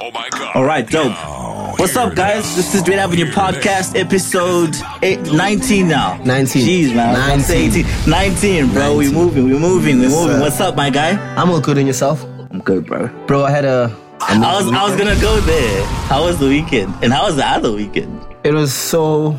Oh my god. All right, dope. What's up, guys? This is Straight Avenue Podcast, episode eight, 19 now. 19. Jeez, man. I was gonna say 18. 19, bro. we 19. moving, we moving, we Yes, moving. What's up, my guy? I'm all good in yourself, I'm good, bro. bro. I had a. I was, I was gonna go there. How was the weekend? And how was the other weekend? It was so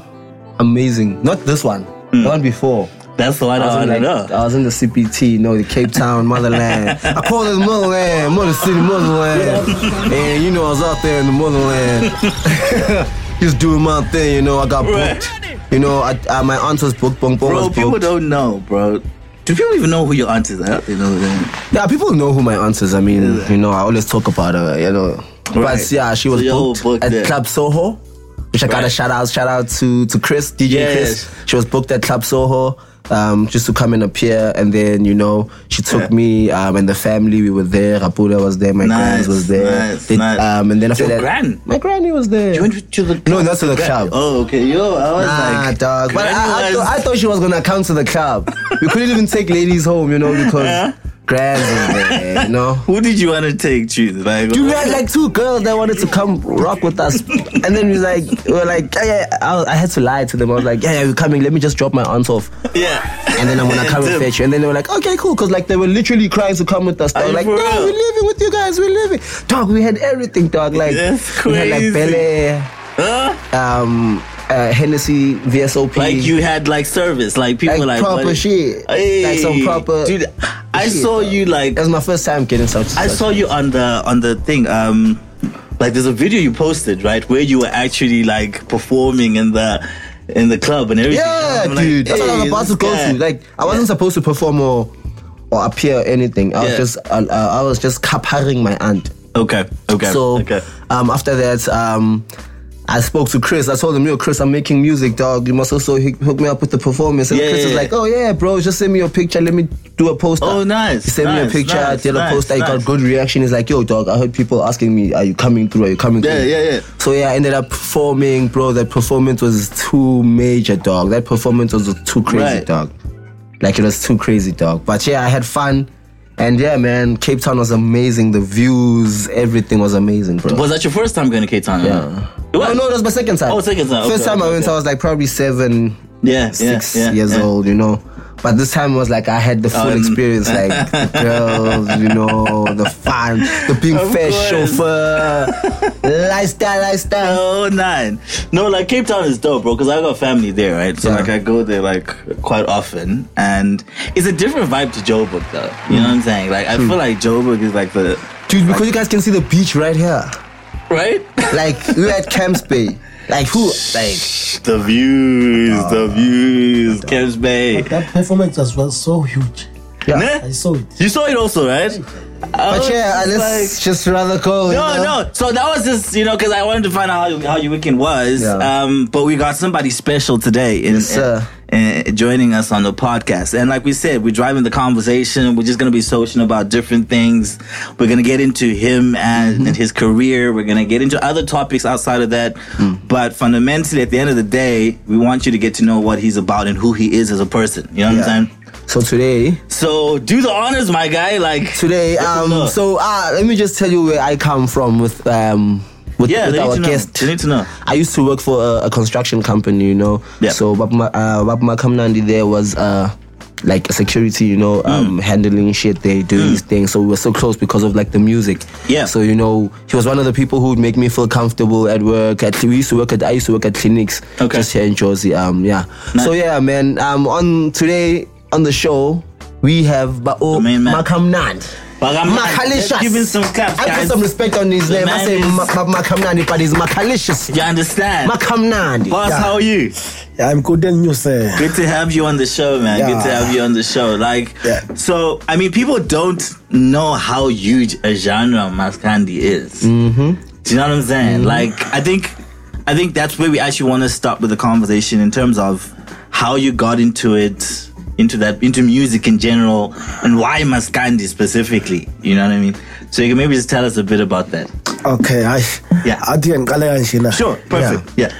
amazing. Not this one. The hmm. one before. That's the one I, I was, in to like, know. I was in the CPT, you know, the Cape Town motherland. I call it motherland, mother city motherland. And you know, I was out there in the motherland, just doing my thing. You know, I got Right. booked. You know, I, I, my aunt was booked, Bong Bong Bro, was people booked. don't know, bro. Do people even know who your aunt is? I don't think they know. Yeah, people know who my aunt is. I mean, you know, I always talk about her. You know, Right. but yeah, she was So booked, booked at there. Club Soho, which I got a shout out, shout out to to Chris, DJ Yes. Chris. She was booked at Club Soho. Um, just to come and appear, and then you know she took Yeah. me um, and the family. We were there. Rapuda was there. My Nice, grands was there. nice, They- nice. Um, and then after Your that, gran? my granny was there. You went to the club? No, not to the club. Oh, okay. Yo, I was Nah, like, dog. But I, I, thought, I thought she was gonna come to the club. we couldn't even take ladies home, you know, because Yeah. Grands was there. You know. Who did you want to take, Truth? Like, Dude, we had like two girls that wanted to come rock with us, and then we was like, we were like, yeah, yeah. I, I had to lie to them. I was like, yeah, yeah, we're coming. Let me just drop my aunt off, yeah. and then I'm gonna come and fetch you. And then they were like, okay, cool, because like they were literally crying to come with us. They were like, no, real? we're living with you guys. We're living, dog. We had everything, dog. Like we had like crazy. Bele, Huh? um, uh, Hennessy, VSOP, Like you had like service, like people like, like, proper shit, Hey, like some proper. Dude, I shit, saw dog. you like That was my first time getting such. I such- saw you on the on the thing. Um, like there's a video you posted right where you were actually like performing in the in the club and everything. Yeah, like, dude. That's what I was hey, about to go guy- to. Like, I wasn't supposed to perform or or appear or anything. I was just uh, uh, I was just caparing my aunt. Okay, okay, So okay. um, after that, um, I spoke to Chris. I told him, "Yo, Chris, I'm making music, dog. You must also hook me up with the performance." And Yeah, Chris yeah, was like, "Oh yeah, bro, just send me your picture. Let me do a poster." Oh, nice, He sent me a nice, picture. I nice, did a nice, poster. He nice. got good reaction. He's like, "Yo, dog, I heard people asking me, are you coming through? Are you coming Yeah, through?" yeah, yeah. Yeah. So yeah, I ended up performing, bro. That performance was too major, dog. That performance was too crazy, Right. dog. Like it was too crazy, dog. But yeah, I had fun. And yeah, man, Cape Town was amazing. The views, everything was amazing, bro. Was that your first time going to Cape Town? yeah. It was? No, no, it was my second time. Oh, second time. First Okay, time I went, okay. I was like probably seven, Yeah, six yeah, yeah, years yeah. old, you know. But this time was like I had the full Um, experience, like the girls, you know, the fun, the being Of fair chauffeur, lifestyle, lifestyle. Oh nine. No, like Cape Town is dope, bro. Because I got family there, right? So Yeah. like I go there like quite often, and it's a different vibe to Joburg, though. You know what I'm saying? Like I feel like Joburg is like the Dude, because you guys can see the beach right here. Right. Like we were at Camps Bay. Like who? Like The views, the views, Camps Bay. That performance was, was so huge. yeah. Nah? I saw it. You saw it also, right? But yeah, let's just rather go. you No, know? no. So that was just you know because I wanted to find out how, how your weekend was. Yeah. Um, but we got somebody special today in, Yes, sir. in- in- joining us on the podcast. And like we said, we're driving the conversation. We're just gonna be socializing about different things. We're gonna get into him and, Mm-hmm. and his career. We're gonna get into other topics outside of that. Mm. But fundamentally, at the end of the day, we want you to get to know what he's about and who he is as a person. You know what Yeah. I'm saying? So today, So do the honors, my guy. Like today, let them know. um, so ah, let me just tell you where I come from with um with, yeah, with our to know. guest. They need to know. I used to work for a, a construction company, you know. Yeah. So Babma uh, Babma Kamnandi there was uh like security, you know, Mm. um, handling shit. They do these things, so we were so close because of like the music. Yeah. So you know, he was one of the people who would make me feel comfortable at work. At we used to work at I used to work at clinics Okay. just here in Jersey. Um, yeah. Nice. So yeah, man. Um, on today on the show we have Bao. Makamnand. But I'm Makalicious. Let's give him some claps, I put some respect on his The name. I say is- Ma- Ma- Makamnandi, but he's Makalicious. You understand? Makamnandi. Boss, Yeah. how are you? Yeah, I'm good and you say. Good to have you on the show, man. Good to have you on the show. Like, Yeah. so I mean, people don't know how huge a genre Maskandi is. Mm-hmm. Do you know what I'm saying? Like, I think, I think that's where we actually want to start with the conversation in terms of how you got into it, into that, into music in general, and why Maskandi specifically. You know what I mean? So you can maybe just tell us a bit about that. Okay, hayi. Yeah. Athi ngiqale kanje na. Sure, perfect. Yeah.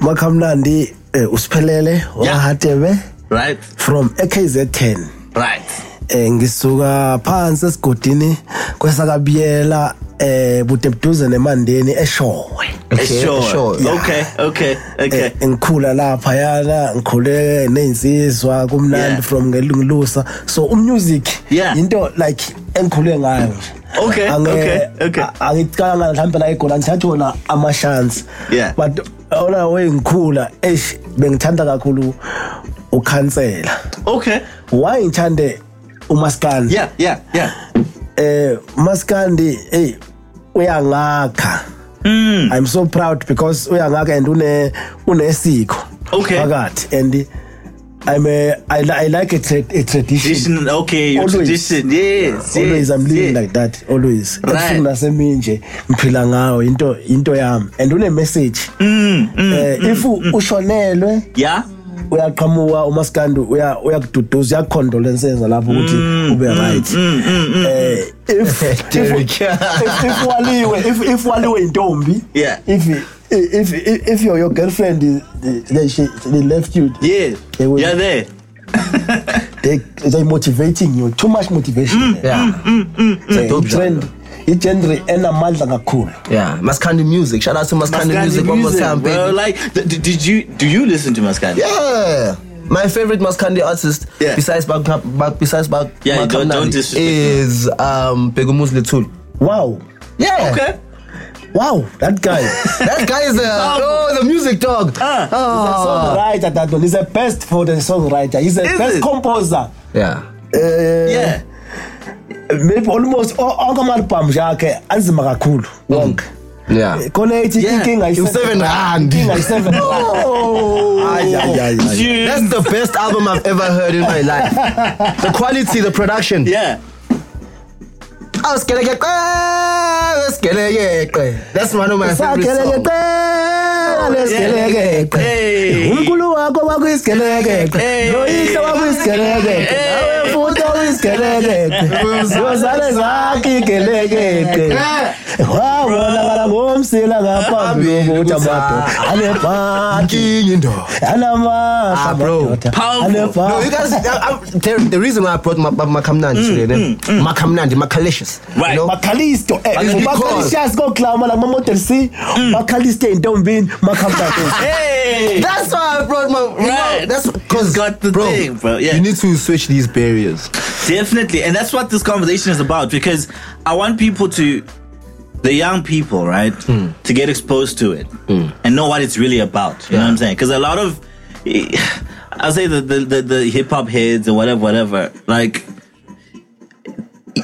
Makamnandi eh, usiphelele wahatebe Right. from AKZ10. Right. Eh ngisuka phansi esigodini kwesakabiyela eh bude buduze nemandeni eshowe sure. Okay, okay, okay. Eh, ngikhula lapha yana ngikhule nezinsizwa kumnandi from ngelungilusa so umusic into like engikhule ngayo nje Okay, okay, okay. a- angicabanga mhlawumbe la igona ngithatha wona ama-chance Yeah. but ona way ngikhula eish bengithanda kakhulu ukhansela Okay. why ngithande umaskandi Yeah, yeah, yeah. eh maskandi hey uyangakha Mm. i'm so proud because uyangakha and une unesiko Okay. phakathi and i'm a, I, I like a, tra- a tradition Tradition, okay, your Always. tradition. Yes, always yes, i'm living yes. like that always Right. ebusuku naseminje ngiphila ngawo into into yami and une message Mm, eh if u- ushonelwe Yeah? Uyaqhamuka umaskandi uya uyakududuza uyakucondolences lapho ukuthi Mm, ube mm, right mm, mm, eh if if Derek. if if waliwe if if waliwe intombi Yeah. if if if, if your, your girlfriend is, they, she, they left you Yeah. They will- You're there. they they motivating you too much motivation Yeah. Eh, dope trend igenre enamandla kakhulu Yeah. Maskandi music. Shout out to Maskandi, Maskandi music, one more time, baby. bro. Like, th- th- did you do you listen to Maskandi? Yeah. My favorite Maskandi artist, Yeah. besides Bag, Bag, besides Bag, Yeah, Bag don't- don't disrespect is um Bhekumuzi Luthuli. wow Yeah. Okay. wow that guy That guy is a oh the music dog. Ah. Oh. songwriter that one he's the best for the songwriter he's the Is best it? composer Yeah. eh Yeah. Maybe almost o- onke ama-albums akhe anzima kakhulu wonke Yeah. khona ithi Yeah. inkinga In seven rand. inkinga yi-seven Oh. That's the best album I've ever heard in my life. The quality, the production. Yeah. Oh, skeleke- skeleke. That's one of my favorite songs. Oh, sakelekeqe Hey. umkhulu wakho wakuyisikelekeke Hey. noyihlo wakuyisikelekeke nawe futhi wakuyisikelekeke zozale zakhe igelekeke wabonakala ngomsila ngaphambi kokuthi amadoda anebhati King Indo. anamahla Ah, bro. amadoda Powerful. No, you anebhati guys. I, I, Terry, the reason why I brought my, my, Makamnandi today, then mm, Makamnandi, mm, mm. Makalicious. Right. You know? makhalisto eh, Because- makhalishiyasi koklama la mamodel c makhaliste ey'ntombini makhambatesi Hey. That's why I brought my. You know, Right. that's He's because got the bro, thing, bro. Yeah. You need to switch these barriers. Definitely. And that's what this conversation is about because I want people to, the young people, right, hmm. to get exposed to it hmm. and know what it's really about. You know what I'm saying? Because a lot of, I'll say the, the, the, the hip hop heads or whatever, whatever, like,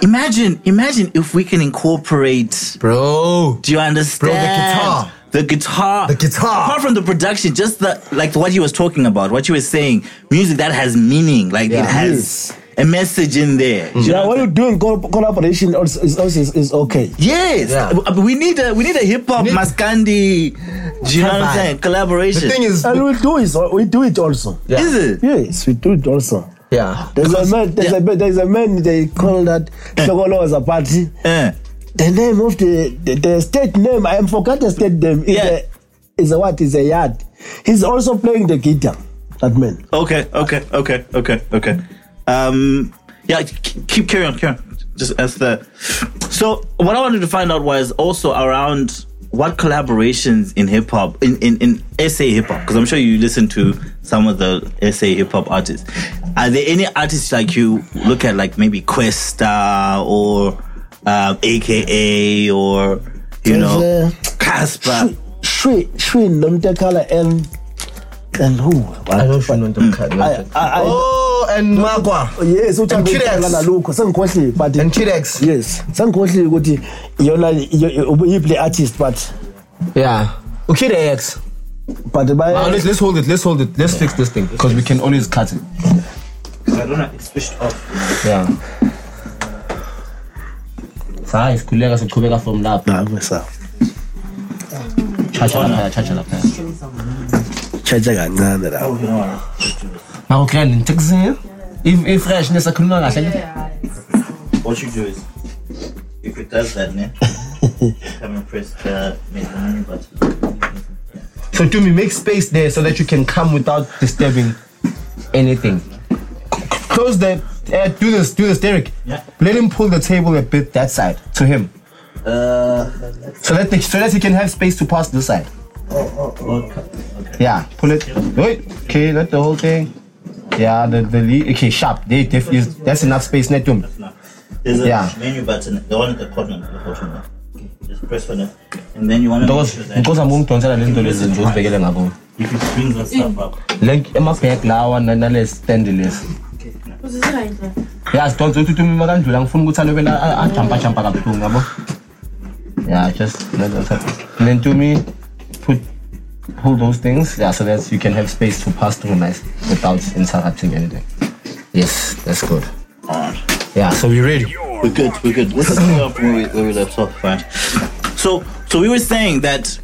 imagine, imagine if we can incorporate, Bro. do you understand? The guitar. The guitar. The guitar. Apart from the production, just the, like what he was talking about, what you were saying, music that has meaning, like Yeah. it has a message in there. Do you know yeah, what you're doing collaboration also is, is, is okay Yes, Yeah. Uh, we need a we need a hip hop need- Maskandi. Do you know what I'm saying? Collaboration. The thing is, and we do it we do it also Yeah. is it? yes we do it also yeah. There's a man. There's yeah. a man. There's a man. They call that Shogoloza party. Eh. The name of the, the the state name. I am forgot the state name. Is Yeah. a is a what? Is a yard. He's also playing the guitar. That man. Okay, okay, okay, okay, okay. Um, yeah, keep carry on, carry on. Just as the. So what I wanted to find out was also around what collaborations in hip hop in in in SA hip hop because I'm sure you listen to some of the SA hip hop artists. Are there any artists like you look at like maybe Kwesta or um, AKA or you know There's, Cassper? Shri Shri Nomtekala and and who? I don't know them kind I, I, I, Oh, and Magua. yes, And Kirex. nalukho sengikhohlile but And Kirex. yes sengikhohlile ukuthi yona uyiplay artist but Yeah. Okay, the X. but Uh, by let's, let's hold it. Let's hold it. Let's fix this thing because we can always cut it. I don't know. It's switched off. Yeah. Sayi sikhuleka siqhubeka from lapho. Nah, sawa. Chacha lapha, chacha lapha. Chacha kancane la. Mako grand ngithikusini. If if fresh nesakhuluma kahle. What you do is, if it does that, ne, come and press the make the menu button. So do me make space there so that you can come without disturbing anything. C- c- Close the uh, do this do this Derek. Yeah. Let him pull the table a bit that side to him. Uh, So that the, so that he can have space to pass this side. Oh, oh, okay, okay. Yeah, pull it. Wait. Okay, let the whole thing. Yeah, the the lead. Okay, sharp. They def is that's enough space. Net to there's a Yeah. menu button, the one at the corner, the bottom one. Just press on it, and then you want to make because sure that because I'm ngidonsela lento lezi ngizibekele ngabo. if it brings that stuff up. Like amabhek lawa nale stand lesi. Yeah, sidonsa ukuthi umuntu kandlula ngifuna ukuthi kabuhlungu yabo. Yeah, just And then to me put pull those things, yeah, so that you can have space to pass through nice without interrupting anything. Yes, that's good. Yeah, so we ready. We're good, we're good. Let's pick up where we, where we left off, right? So, so we were saying that,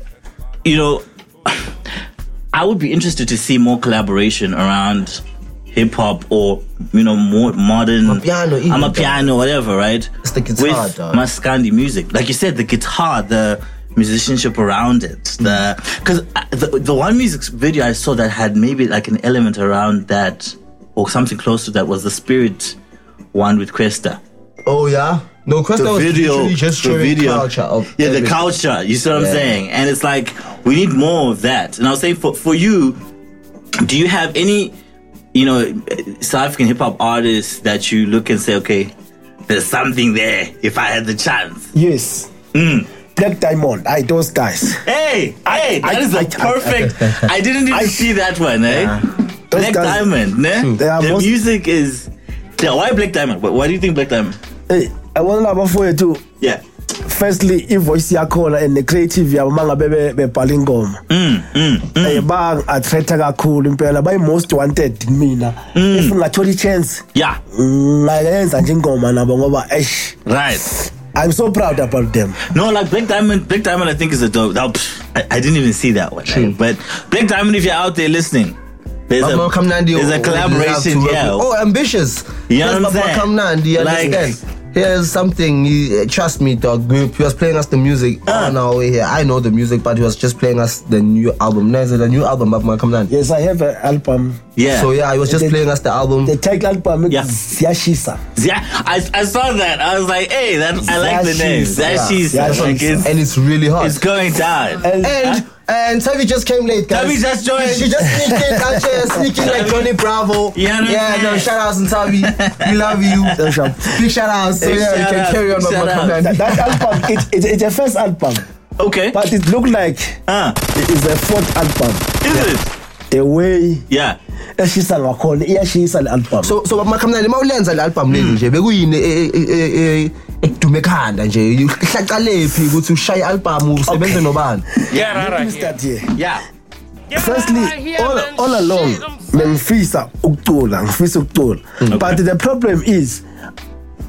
you know, I would be interested to see more collaboration around hip hop or you know more modern Amapiano, even, I'm a piano, whatever, right? It's the guitar, with dog. Maskandi music, like you said, the guitar, the musicianship around it, the hmm. because uh, the the one music video I saw that had maybe like an element around that or something close to that was the Spirit one with Kwesta Oh yeah? No, the was video, just the showing video, culture of yeah, the culture. You see what I'm saying? And it's like we need more of that. And I was saying for for you, do you have any, you know, South African hip hop artists that you look and say, okay, there's something there. If I had the chance, Yes. Mm. Black Diamond. I those guys. hey, hey, that I- is a I- I- perfect. I, didn't even see that one, eh? Those Black guys- Diamond, ne? The most- music is. Yeah, why Black Diamond? Why, why do you think Black Diamond? Hey, I want to know about you too. Yeah. Firstly i-voice yakhona and the-creative yabo uma ngabe be- bebhala ingoma mm, mm, mm. eh, um ba-attracta kakhulu impela bayi-most wanted mina if ngingathola i-chance Yeah. ngayenza nje ingoma nabo ngoba eish Right. i'm so proud about them No, like Black Diamond, Black Diamond, I think is a dope. That, I, I didn't even see that one. right? But Black Diamond, if you're out there listening, there's a, Kamnandi there's a would love to collaboration. Yeah. Oh, ambitious. You know Yes, what I'm Mama saying? Kamnandi, you Like- understand? Here's something. He, trust me, dog. He he was playing us the music Uh. on our way here. I know the music, but he was just playing us the new album. There's the new album of Mama Kamnandi. yes i have an album yeah. So yeah, I was just playing us the album. the title album Yeah. ziyashisa Yeah, I, I saw that. I was like, hey, that I like the name. Zashi's, That yeah. Zashi's. like it's, and it's really hot. it's going down. and, and and Tavi just came late, guys. Tavi just joined. She just sneaked in, sneaking like Johnny Bravo. You know yeah, no, shout outs and Tavi. We love you. Big shout outs. So yeah, you can carry on shout out. Kamnandi. that, that album it, it, it's a first album Okay. but it looked like uh, it's a fourth album is it? the way Yeah. Eshisa ngakhona iyashisa le album. So so makamnandi mawulenza le album leli nje bekuyini e- e- e- e- ekudume ekhanda nje hlaqalephi ukuthi ushaye i-album usebenze nobani? Yeah, right, Let me right. start here Yeah. firstly all, all along bengifisa ukucula ngifisa ukucula. But the problem is a-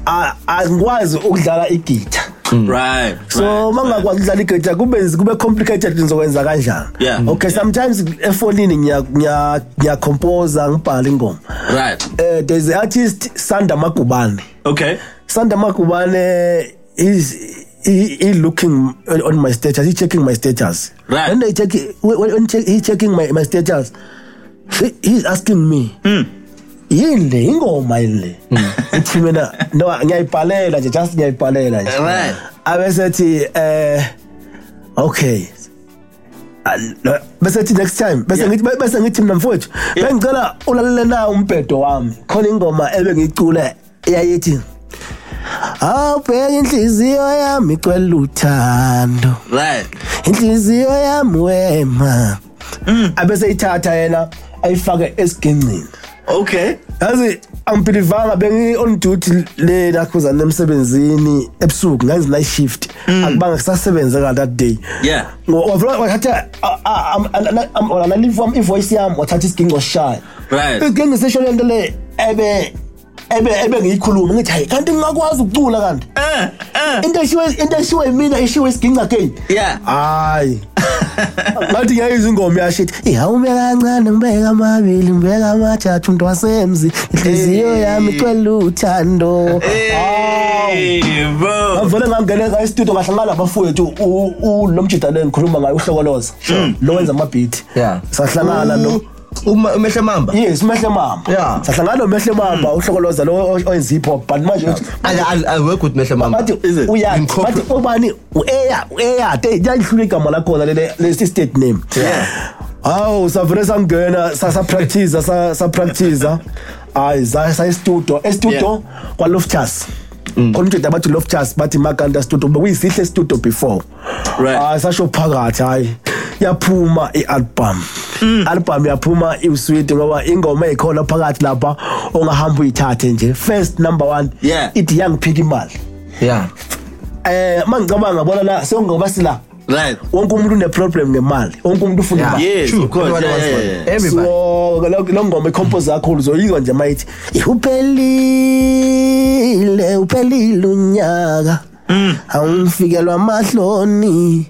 angikwazi ukudlala igita Right. so right, uma ngakwazi ukudlala igita kube kube complicated ngizokwenza kanjani Yeah. okay sometimes efonini ngiya- ngiya- ngiyacomposa ngibhala ingoma Right. uh, there's the artist Sanda Makubane Okay. Sanda Makubane is he, he looking on my status. He checking my status. Right. When they check, when, when check, he checking my, my status, he, he's asking me. Yini le ingoma yini le uthi mina no ngiyayibhalela nje just ngiyayibhalela nje. Right. abesethi eh okay. Ah, no, bese thi next time bese Yeah. ngithi bese ngithi mina mfowethu Yeah. bengicela ulalele na umbhedo wami. Khona ingoma ebengicula eyayithi awubheka inhliziyo yami icwela uthando. Right. inhliziyo yami wema. Abese ithatha yena ayifake esiginqini. Okay. yazi angibhilivanga bengi on duty le lakhuzana emsebenzini ebusuku ngenza night shift akubanga kusasebenza ka that day Yeah. wavula wathatha analif wami ivoice yami wathatha isiginqo sishaya Right. isiginqo sesho lento le ebe ebe ebe ngiyikhuluma ngithi hayi kanti ngingakwazi ukucula kanti. Uh, uh. into eshiwe into eshiwe mina eshiwe isiginqa again Yeah. hayi. Ngathi ngiyayizwa ingoma yashithi ihawume kancane ngibeka amabili ngibeka amathathu mntu wasemzi inhliziyo yami icwela uthando. Hey, bro. ngavele ngangena estudio ngahlangana nabafowethu u- u- lo mjida le ngikhuluma ngayo uhlokoloza. Lo wenza amabhithi Yeah. sahlangana no Uma umehle mamba. yes umehle mama Yeah. sahlangana nomehle mama uhlokoloza lo oyenza hip hop but manje uthi- I, I, I work with mehle mamba. bathi Is it? uya In corporate- bathi ubani ueya ueya te yayihlula igama lakhona lele lesi state name Yeah. hawu savele sangena sa sa practice sa sa practice hayi sa sa studio e studio kwa Loftus khona umthetho abathi Loftus bathi Makanda studio bekuyisihle studio before Right. hayi sasho phakathi hayi yaphuma i-album album yaphuma iwsweet ngoba ingoma ekhona phakathi lapha ongahamba uyithathe nje first number 1 Yeah. ithi yangiphika imali Yeah. eh mangicabanga ngabona la sengoma sila Right. wonke umuntu une problem ngemali wonke umuntu ufuna imali Yes, True. of course. Everybody Yeah, wants yeah, money. yeah. Everybody. so lo lo ngoma icompose kakhulu uzoyizwa nje mayithi uphelile uphelile unyaka awungifikelwa mahloni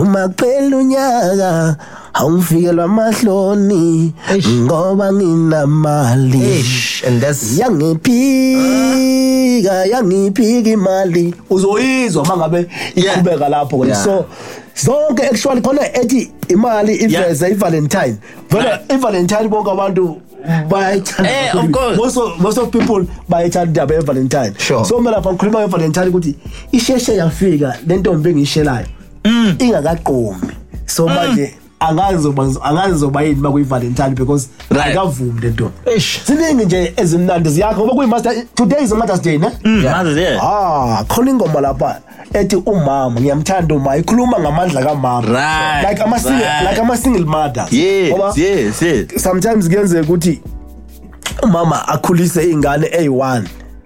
uma kuphela unyaka awungifikelwa mahloni Eish. ngoba nginamali. And that's yangiphika yangiphika imali. Uzoyizwa mangabe iqhubeka lapho so zonke actually khona ethi imali iveze ivalentine. Vele ivalentine bonke abantu bayayithanda Eh, kakhulu. of course. most of, most of people bayayithanda indaba yevalentine. Sure. so mina lapha ngikhuluma ngevalentine ukuthi isheshe yafika le ntombi engiyishelayo. Ingakaqomi. So manje angazi zoba- angazi zoba yini makuyivalentine because Right. akavumi le ntombi ish. ziningi nje ezimnandi ziyakho ngoba kuyimaster today is a mother's day ne Mm, Mother's Day. ah khona ingoma lapha ethi umama ngiyamthanda uma ikhuluma ngamandla kamama Right, like ama single right. like ama single mothers Yes, Ngoba yes, yes. sometimes kuyenzeka ukuthi umama akhulise ingane eyi1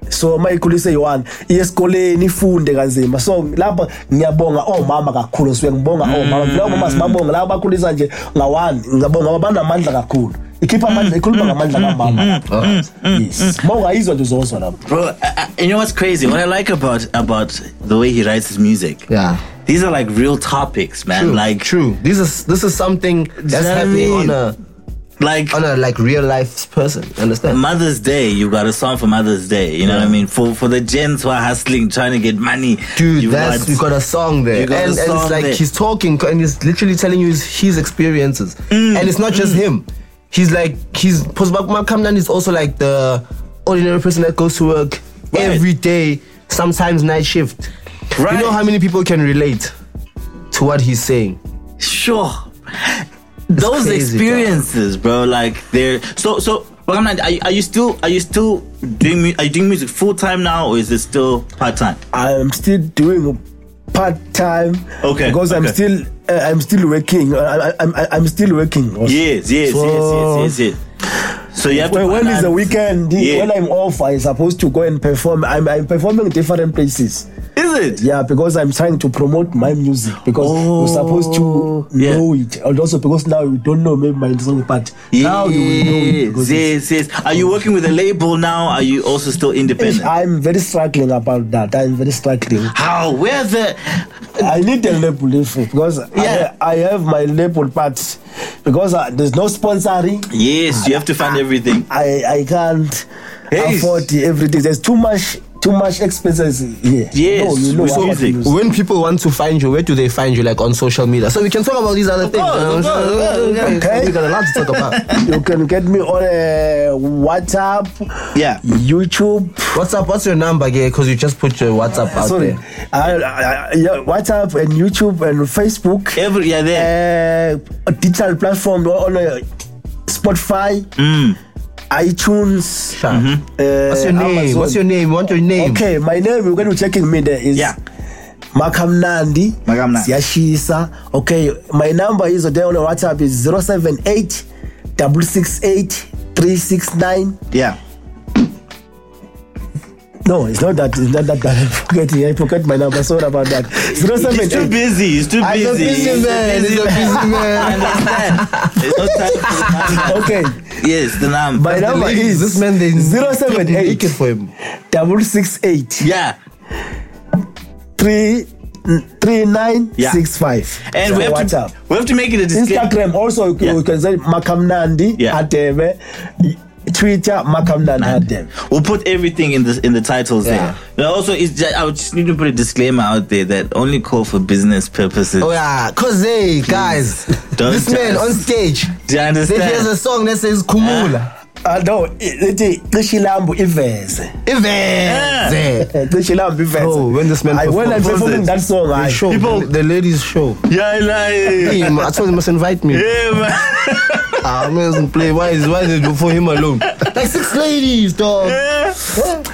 so mayikhulise eyi1 iye esikoleni ifunde kanzima so lapha ngiyabonga omama kakhulu ngisuke ngibonga omama mm. labo mama sibabonga labo bakhulisa nje nga1 ngiyabonga ngoba banamandla kakhulu ikhipha amandla mm. ikhuluma mm. ngamandla kamama Alright. yes mawungayizwa nje uzozwa lapho Bro, I, I, you know what's crazy? What I like about about the way he writes his music. Yeah. These are like real topics, man. True. Like true. This is this is something that's I happening mean? on a like on a like real life person. Understand? Mother's Day, you got a song for Mother's Day. You know what I mean? For for the gents who are hustling, trying to get money. Dude, you that's got- you got a song there, You got a and, and song it's like there. he's talking and he's literally telling you his, his experiences, Mm, and it's not just him. He's like he's Postbakma Kamnan is also like the ordinary person that goes to work Right. every day, sometimes night shift. Right. You know how many people can relate to what he's saying? Sure. Those crazy, experiences, bro. Like they're so so. But I'm not. Are you, are you still? Are you still doing? Are you doing music full time now, or is it still part time? I'm still doing part time. Okay, Because I'm still uh, I'm still working. I, I, I'm I'm still working. also. Yes, yes, So- yes, yes, yes, yes. So you have to. When, when is the weekend? Yeah. When I'm off, I'm supposed to go and perform. I'm, I'm performing in different places. Is it? Yeah, because I'm trying to promote my music because you're supposed to Oh, yeah. know it. And also because now you don't know maybe my song, but now you will know it. Yes, yes. Are you working with a label now? Are you also still independent? I'm very struggling about that. I'm very struggling. How? Where the? I need a label if- because Yeah. I, I have my label, but because uh, there's no sponsoring, Yes, you have to fund everything. I I can't Hey. afford everything. There's too much too much expenses here. Yes, no, you know with music. When people want to find you, where do they find you? Like on social media, so we can talk about these other things. course, of course. Okay. we got a lot to talk about. You can get me on uh, WhatsApp, Yeah. YouTube. What's up? What's your number, yeah? Because you just put your WhatsApp out Sorry, there. I, I, yeah, WhatsApp and YouTube and Facebook. Every yeah, there. Uh, a digital platform on uh, Spotify, iTunes. Sure. Uh, Mm. What's your name? Amazon. What's your name? What's your name? Okay, my name you're going to checking me there is Yeah. Makamnandi. Siyashisa. Okay, my number is there on WhatsApp is 078 668 369. Yeah. No, it's not that. It's not that. I forget. I forget my number. Sorry about that. He's too 078. busy. He's too I'm a busy. busy man. He's a busy man. understand. There's no time Okay, Yes, the number. my number ladies, is this man, they- zero they seven make eight it for him. double six eight Yeah. three three nine Yeah. six five. And we have WhatsApp. to we have to make it a disclaimer. Instagram also you can say Makamnandi Yeah. Atebe. Twitter Makamnandi Hadem. We'll put everything in the in the titles Yeah. there. But also, it's just, I would just need to put a disclaimer out there that only call for business purposes. Oh yeah, cause hey guys, Don't this man just- on stage, Do you he understand? has a song that says Kumula. Ah no, ithi cishilambu iveze. Iveze. Cishilambu iveze. Oh, when this man I when I performs performing it. that song, The I show, People- the, the ladies show. yeah, I like, Hey, man, I told him must invite me. yeah, man. Ah, man doesn't play. Why is why is it for him alone? Like six ladies, dog.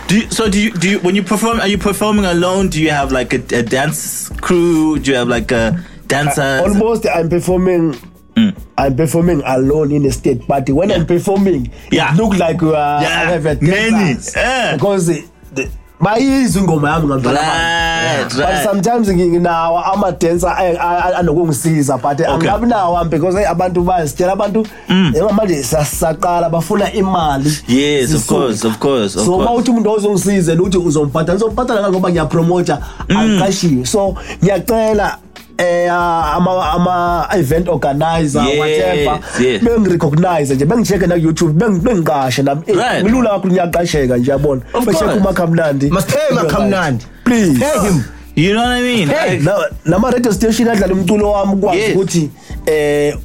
Do you, so do you do you when you perform? Are you performing alone? Do you have like a, a dance crew? Do you have like a dancer? almost I'm performing. Mm. I'm performing alone in a state party. When I'm performing, Yeah. it look like you are Yeah, I have a many. Yeah. because the, the, bayizwa ingoma yami ngabantwana sometimes nginawo ama-dance anokungisiza but angabi nawo because hey abantu bayasitshela abantu mm. manje saqala bafuna imali. Yes of course of course so uma uthi umuntu ozongisizela uthi uzombhatala nizombhatala kangoba ngiyapromota mm. aqashiwe. So ngiyacela eh ama ama event organizer Yes, whatever yes. bengirecognize nje bengicheke na YouTube bengi- bengiqashe nami Eh, Right. ngilula kakhulu ngiyaqasheka nje yabona Of becheke course. umakhamnandi Must pay Makamnandi. please Pay him. You know what I mean? Hey. Like, Na- nama radio station adlala umculo wami kwazi Yes. ukuthi eh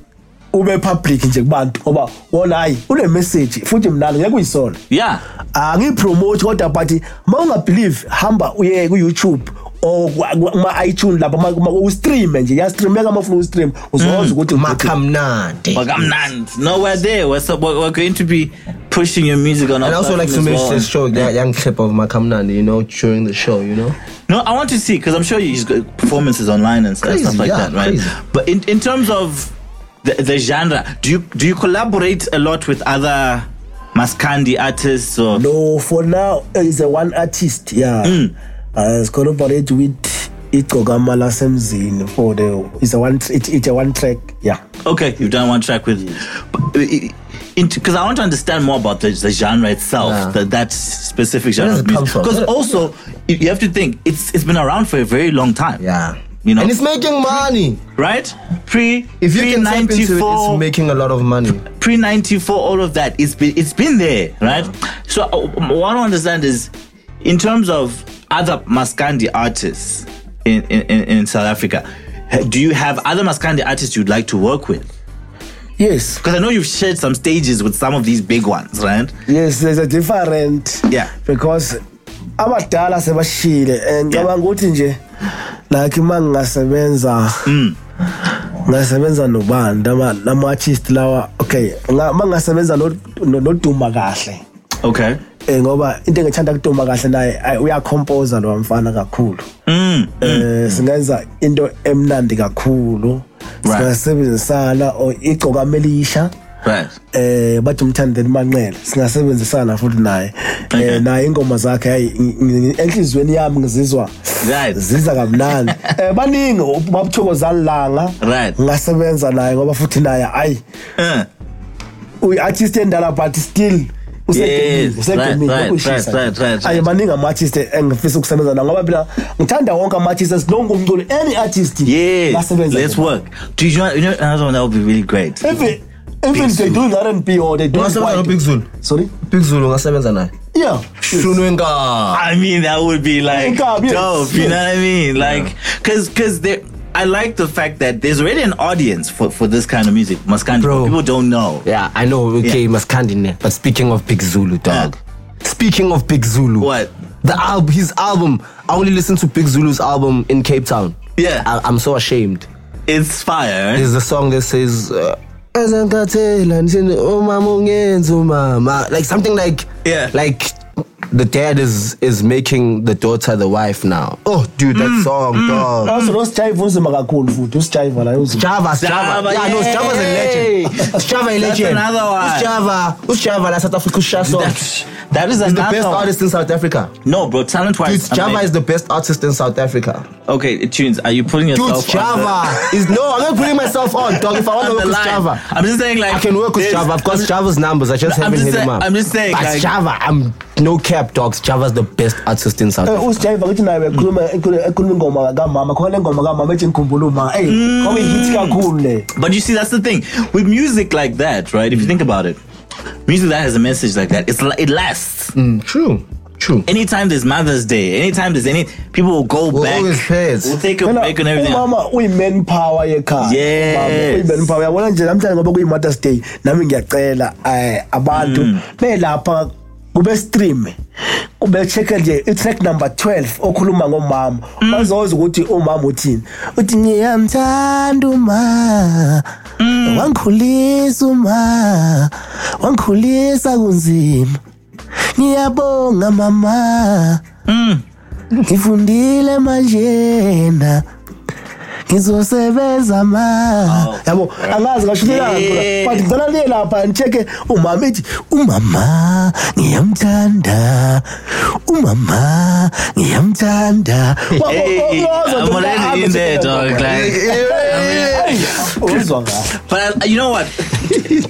ube public nje kubantu ngoba wona hayi une message futhi mnalo ngeke uyisona yeah. angipromote kodwa but ma ungabelieve hamba uye ku YouTube or kuma iTunes lapha ma- ma- ustream nje yastreameka uma ufuna ustream uzokwazi ukuthi Makamnandi. But I'm not. No, we're there. We're, so, we're, we're going to be pushing your music on And I also like to platform as mention well. this show, that young clip of Makamnandi, you know, during the show, you know. No, I want to see because I'm sure he's got performances online and stuff, Crazy, stuff like yeah, that, right? crazy. But in, in terms of the, the genre, do you do you collaborate a lot with other Maskandi artists or no for now is a one artist yeah Mm. Uh, collaborate with igcokama lasemzini for the it's a one it, it's a one track yeah okay, you've done one track with because I want to understand more about the, the genre itself, Yeah. the, that specific genre does of it come music. from? Because also you you have to think it's it's been around for a very long time. Yeah. You know, And it's making money. right? Pre If you pre can tap into it, ninety four, it's making a lot of money. pre 94 all of that it's been it's been there right so uh, what i understand is in terms of other maskandi artists in, in, in south africa do you have other maskandi artists you'd like to work with? Yes. Because i know you've shared some stages with some of these big ones right? Yes there's a different. Yeah. because abadala sebashile and Yeah. ngicabanga ukuthi nje like uma ngingasebenza mm. ngasebenza nobani lama lama artist lawa okay uma ngasebenza no- no- noduma kahle okay eh ngoba into engithanda kuduma kahle naye ay- uyakhompoza lo mfana kakhulu mm. eh singenza into emnandi kakhulu Right. singasebenzisana or igcoka melisha right eh bathi umthandeni manqele singasebenzisana futhi naye Okay. eh naye ingoma zakhe hayi ng- ng- enhlizweni yami ngizizwa Right. ziza kamnandi eh baningi babuthokozani langa Right. ngasebenza naye ngoba futhi naye ayi uh. uyi artist endala but still Yes, usedumile right, right, ukushisa right, right, right, ayi right. maningi ama-artist engifisa ukusebenza nawo ngoba phela ngithanda wonke ama-artist esilonke umculo any artist yes ngasebenza let's naye. work do you know, you know another one that would be really great even even they doing R&B or they doing Ungasebenza white- no-Big Zulu? sorry Big Zulu ungasebenza naye. yeah Shunwenga. I mean, that would be like Income, yes. dope. You know what I mean? Like, cause, cause there, I like the fact that there's already an audience for, for this kind of music. Maskandi, Bro. people don't know. Yeah, I know. Okay, Yeah. Maskandi. But speaking of Big Zulu, dog. Speaking of Big Zulu. What? The album, his album. I only listened to Big Zulu's album in Cape Town. Yeah. I, I'm so ashamed. It's fire. eh? There's a song that says. Uh, "Ezankathela nithini, umama ungenza umama." like something like Yeah. like the dad is is making the daughter the wife now oh dude Mm, that song dog also nosijayiva unzima kakhulu futhi usijayiva la unzima Java, Java, Java, yeah, no, Java's a legend. Java a That's legend. another one. Java, who's Java? Like South Africa's Sha song. That, that is He's the best one. artist in South Africa. No, bro, talent wise. Dude, wise. Java is the best artist in South Africa. okay. It tunes, are you putting yourself on Java is no. I'm not putting myself on, dog. If I want to work with line? Java, I'm just saying, like I can work with there's- Java. I've got Java's numbers. I just I'm haven't just hit him up. I'm just saying, But like- Java, I'm no cap, dogs. Java's the best artist in South. Eh, Africa. usijayiva ngithi naye bekhuluma ekhuluma ekhuluma ingoma kamama khona le ngoma kamama ethi ngikhumbula uma eyi ngoba kakhulu le But you see, that's the thing with music like that, right? If you think about it, music that has a message like that, it's li- it lasts. Mm, true. True. Anytime there's Mother's Day, anytime there's any, people will go We'll back. always pay. We'll take a Phela break and everything. umama uyi-man power yekhaya Yes. Umama uyi-man power yabona nje namhlanje ngoba kuyi-mothers day nami ngiyacela abantu Mm. belapha kube stream kube check nje i-track number 12 okhuluma ngomama Mm. bazoza ukuthi umama uthini uthi ngiyamthanda uma Mm. wangikhulisa uma wangikhulisa kunzima ngiyabonga mama Mm. ngifundile manjena ngizosebenza ma yabo angazi ngashukelanga Yeah. but ngicela liye lapha ngicheke umama ethi umama ngiyamthanda umama ngiyamthanda Hey, I'm already in there, nje dog. lapha. Like, Hey, uzwa ngayo. But uh, you know what?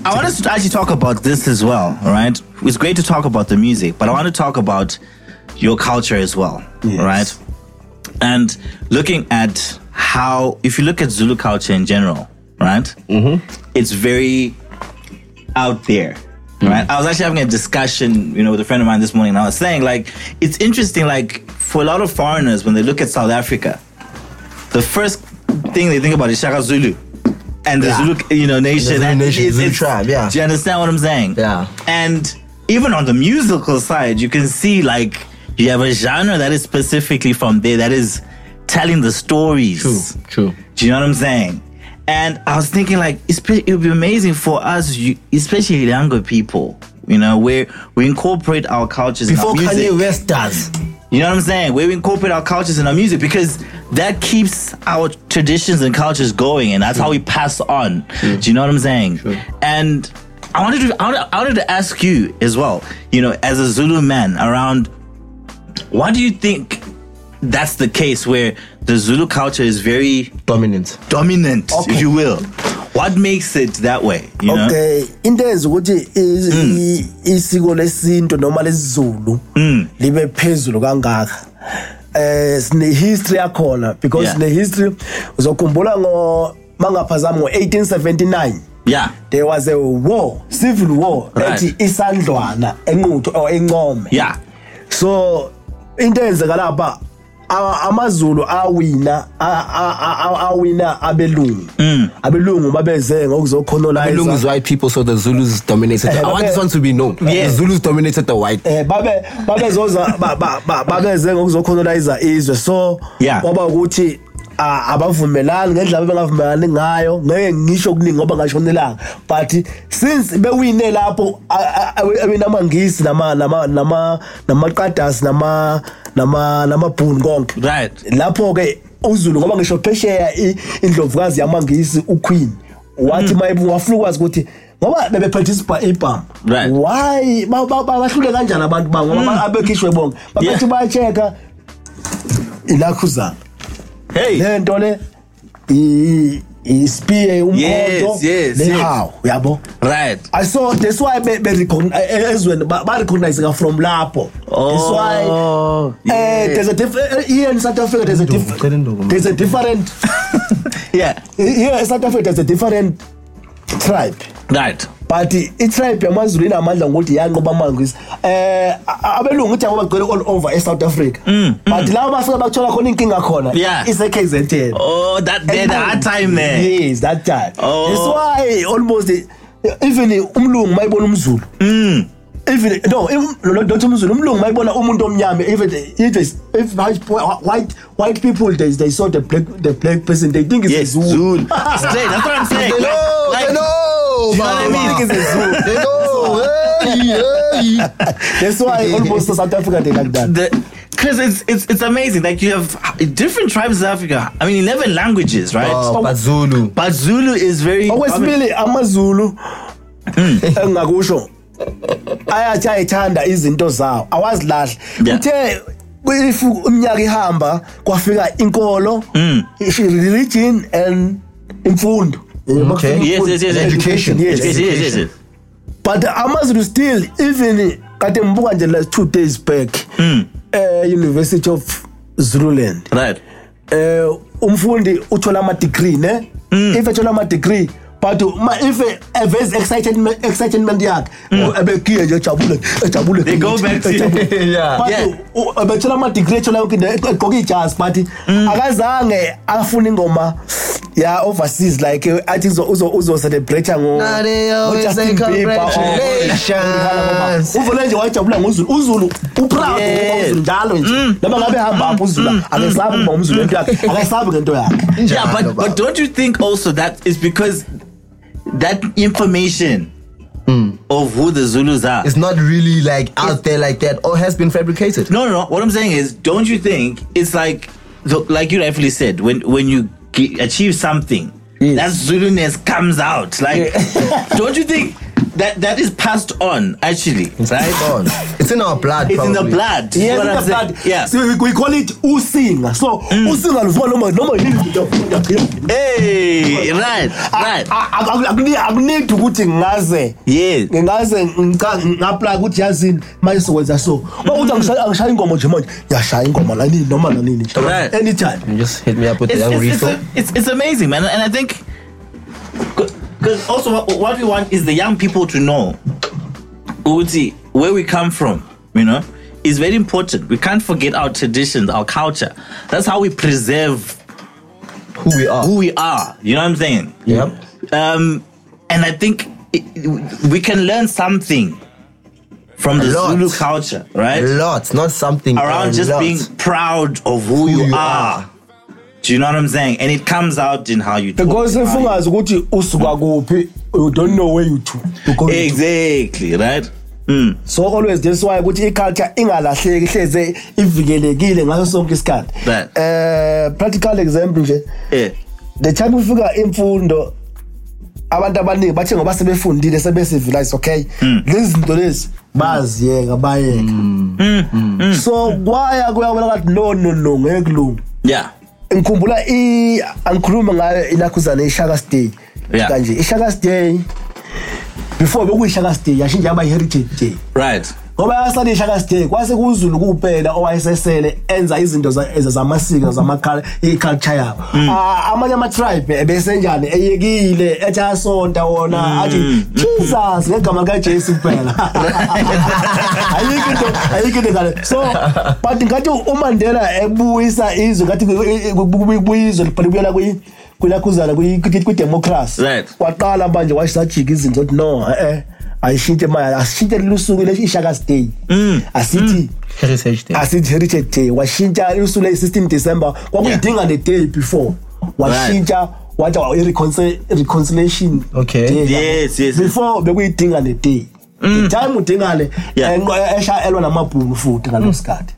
I want us to actually talk about this as well, all right? It's great to talk about the music, but I want to talk about your culture as well, Yes. right? And looking at how, if you look at Zulu culture in general, right? Mm-hmm. It's very out there. Right. I was actually having a discussion, you know, with a friend of mine this morning. And I was saying, like, it's interesting, like, for a lot of foreigners, when they look at South Africa, the first thing they think about is Shaka Zulu and the Yeah. Zulu, you know, nation. And nation, it's- Zulu it's- tribe, yeah. Do you understand what I'm saying? Yeah. And even on the musical side, you can see like you have a genre that is specifically from there that is telling the stories. True. True. Do you know what I'm saying? And I was thinking like it would be amazing for us, especially younger people, you know, where we incorporate our cultures Before in our music. Kanye West does. You know what I'm saying? Where we incorporate our cultures in our music because that keeps our traditions and cultures going, and that's how we pass on. Do you know what I'm saying? And I wanted to, I wanted, I wanted to ask you as well. You know, as a Zulu man, around, what do you think that's the case where the Zulu culture is very Dominant. dominant, Okay. if you will? What makes it that way? You know? okay into eyenza ukuthi is- i- isiko lesintu noma lesizulu libe phezulu kangaka eh sine history yakhona because Yeah. sine history uzokhumbula ngo mangaphazami ngo1879 Yeah. there was a war civil war Right. ethi isandlwana enquthu or encome Yeah. so into eyenzeka lapha a- amazulu awina a- a- a- a- awina abelungu abelungu babeze ngokuzocolonize Belungu is white people, so the Zulus dominated. Eh, I want okay. this one to be known. Yeah. The Zulus dominated the white. eh babe babezoza ba- ba- ba- babeze ngokuzocolonize izwe so Yeah. kwaba ukuthi ah, abavumelani ngendlela bebengavumelani ngayo. Ngeke ngisho okuningi ngoba ngashonelanga. But since bewine lapho nama namaqadasi nama nama namabhunu konke. Lapho ke uZulu ngoba ngisho phesheya indlovukazi yamangisi uQueen wathi mayibu wafuna ukwazi ukuthi ngoba bebephethe ibhamu why ba- ba- ba- bahlule kanjani abantu bangoba ba- abekhishwe bonke. Babethi bayacheka ilakhuzana Hey. le nto le i- ispiye umkhonto Yes, yes, nehawu yabo Right. I saw that's why be, be ezweni ba, ba recognize ka from lapho that's why Oh, eh there's a different here in South Africa there's a man. there's a different Yeah. here in South Africa there's a different tribe Right. but i-tribe yamazulu inamandla ngokuthi yanqoba amangisi eh a- abelungu ukuthi abo bagcwele all over e-south africa but laba bafika bakuthola khona inkinga khona Yeah. ise-kzn Oh, that they had a hard time there. yes that time Oh. that's why almost eh, even umlungu mayibona umzulu even no not umzulu mayibona umuntu omnyama even if, it's- if white, white, white people they, they saw the black, the black person they think it's Yes, a Zulu. Zul. Straight. That's what I'm saying. They know, Like- they know, you know what I mean? Think it's a Zulu. They know. hey, hey. That's why almost South Africa they like that. because it's it's it's amazing. Like you have different tribes in Africa. I mean, eleven languages, right? Oh, but Zulu. But Zulu is very. okwesibili amazulu hmm. engakusho ayathi ayithanda izinto zawo awazilahla uthe if iminyaka ihamba kwafika inkolo religion and imfundo Okay. Yes, yes, yes. Education. yes. Yes, yes, yes, yes. but amazulu still even kade ngibuka nje last two days back eh university of zululand Right. eh umfundi uthola ama degree ne if ethola ama degree but ma if eh, eveze excitement excitement yakhe hmm. oh, ebegiye nje ejabule eh, ejabule eh, Mm. They go back to- ejabule. Yeah. But Yeah. Oh, oh, u- ebethola ama degree ethola yonke into egqoka ijazi but Mm. akazange afuna ingoma ya overseas like eh, athi uzo uzo uzo celebrate ngo Now they always ngo say Justin Bieber or- congratulations. uvele nje wajabula ngozulu uzulu uproud Yeah. ngoba uzulu njalo nje hmm. noma ngabe hamba apho uzulu hmm. akasabi ukuba umzulu into yakhe akasabi ngento yakhe Yeah, but but don't you think also that is because that information hmm. of who the Zulus are? It's not really like out there like that or has been fabricated. No, no, no. What I'm saying is, don't you think it's like, the, like you rightfully said, when when you ge- achieve something, Yes. that Zuluness comes out. Like, don't you think that that is passed on actually? Right? On. It's in our blood. It's in the probably. blood. is Yes, what I'm in the saying. blood. Yeah. So we, we call it usinga. So mm. usinga luvuma noma noma yini into yafunda. Hey, right, right. Akunidi ukuthi ngaze Yes. ngingaze ngica ngapply ukuthi yazini manje sokwenza so. Mm. Ukuthi angishaya angishaya ingoma nje manje. Ngiyashaya ingoma la nini noma la nini. nje. Right. Anytime. You just hit me up with It's, the young it's, it's, refill. it's, it's amazing, man. And I think, because also what, what we want is the young people to know, Uti, where we come from, you know, is very important. We can't forget our traditions, our culture. That's how we preserve Who we are. who we are. You know what I'm saying? Yep. Um, and I think it, we can learn something from the lot. Zulu culture, right? A lot, not something. around just lot. being proud of who, you, you are. are. Do you know what I'm saying? And it comes out in how you talk. Because and if how you- ungazi ukuthi usuka kuphi you don't know where you to. to go to. Exactly, right? Mm. So always that's why ukuthi iculture ingalahleki hleze ivikelekile ngaso sonke isikhathi. Right. Eh practical example nje Yeah. the time ufika imfundo abantu abaningi bathi ngoba sebefundile sebesivilize okay lezi zinto lezi baziyeka bayeka so kwaya kuyabona kathi no no no ngeke kulunga Yeah. Ngikhumbula i angikhuluma ngayo inakhuzana ishaka stay Yeah. kanje ishaka stay before bekuyishaka stay yashintsha yaba heritage day Right. Ngoba yasala ishaka stay kwase kuzulu kuphela owayesesele enza izinto za- eza- zamasiko zamakhala iculture yabo Ah, amanye ama tribe ebesenjani eyekile ethi asonta wona athi Jesus ngegama ka Jesu kuphela ayikho into ayikho into ngale so but ngathi uMandela ebuyisa izwe ngathi kubuyizwe libuyela kuyi kunakhuzana kwi-democracy Right. waqala manje wasajika izinto ukuthi no eh ayishintshe manje asishintshe lusuku leshaka day asithi mm. mm. Heritage Day. asithi heritage day washintsha usuku le-16 december kwakuyidinga the day before washintsha wathi i-reconcil- reconciliation Okay. day. Yes, yes, yes. before bekuyidinga the day mm. the time udingale Yeah. eshayelwa namabhuku futhi ngalo sikhathi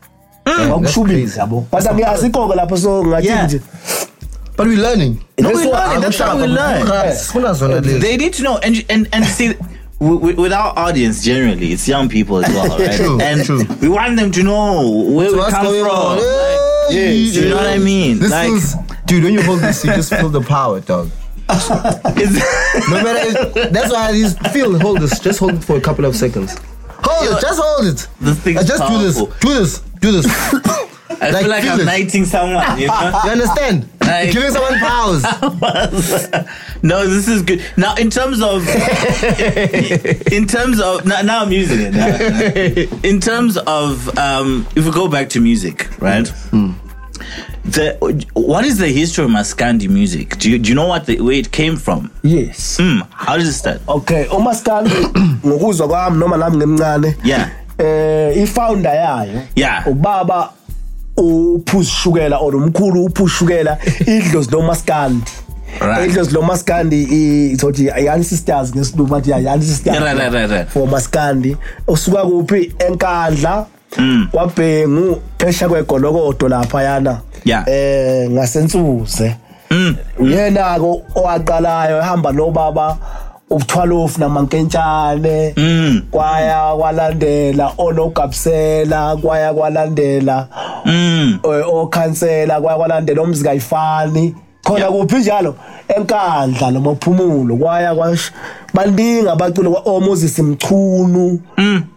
crazy. yabo but asikho lapho so ngathi nje But we're learning. No, we what- learn. That's how we learn. Funa zona lezi. They need to know, and and and see. With, with- with our audience generally, it's young people as well, right? True, and true. we want them to know where So we come from. on? Like, Hey, yes, you know what I mean? This Like- is, dude, when you hold this, you just feel the power, dog. No matter, if, that's why I just feel hold this. Just hold it for a couple of seconds. Hold Yo, it. Just hold it. this thing's Uh, just do this. Do this. Do this. I Like, feel like feel I'm it. knighting someone. You know? You understand? Like- You're giving someone powers. no, this is good. Now, in terms of, in terms of, now, now I'm using it. Now. In terms of, um, if we go back to music, right? The what is the history of Maskandi music? Do you, do you know what the, where it came from? yes Hmm, how does it start? okay umaskandi ngokuzwa kwami noma nami ngemncane Yeah. eh i-founder yayo Yeah. ubaba uphuzi shukela or umkhulu uphuzi shukela idlozi lomaskandi idlozi lomaskandi izothi i-ancestors ngesilungu bathi i-ancestors for maskandi. Usuka kuphi? Enkandla. Mm. Kwabhengu phesha kwegolokodo laphayana. Um eh, ngasentsuze uyena-ko mm. owaqalayo ehamba nobaba u12 namankentshane Mm. kwaya kwalandela onogabsela kwaya kwalandela Mm. eh, okhansela kwaya kwalandela omzikayifani khona Yeah. kuphi njalo enkandla noma phumulo kwaya kwash baningi abaculi kwa oMoses Mchunu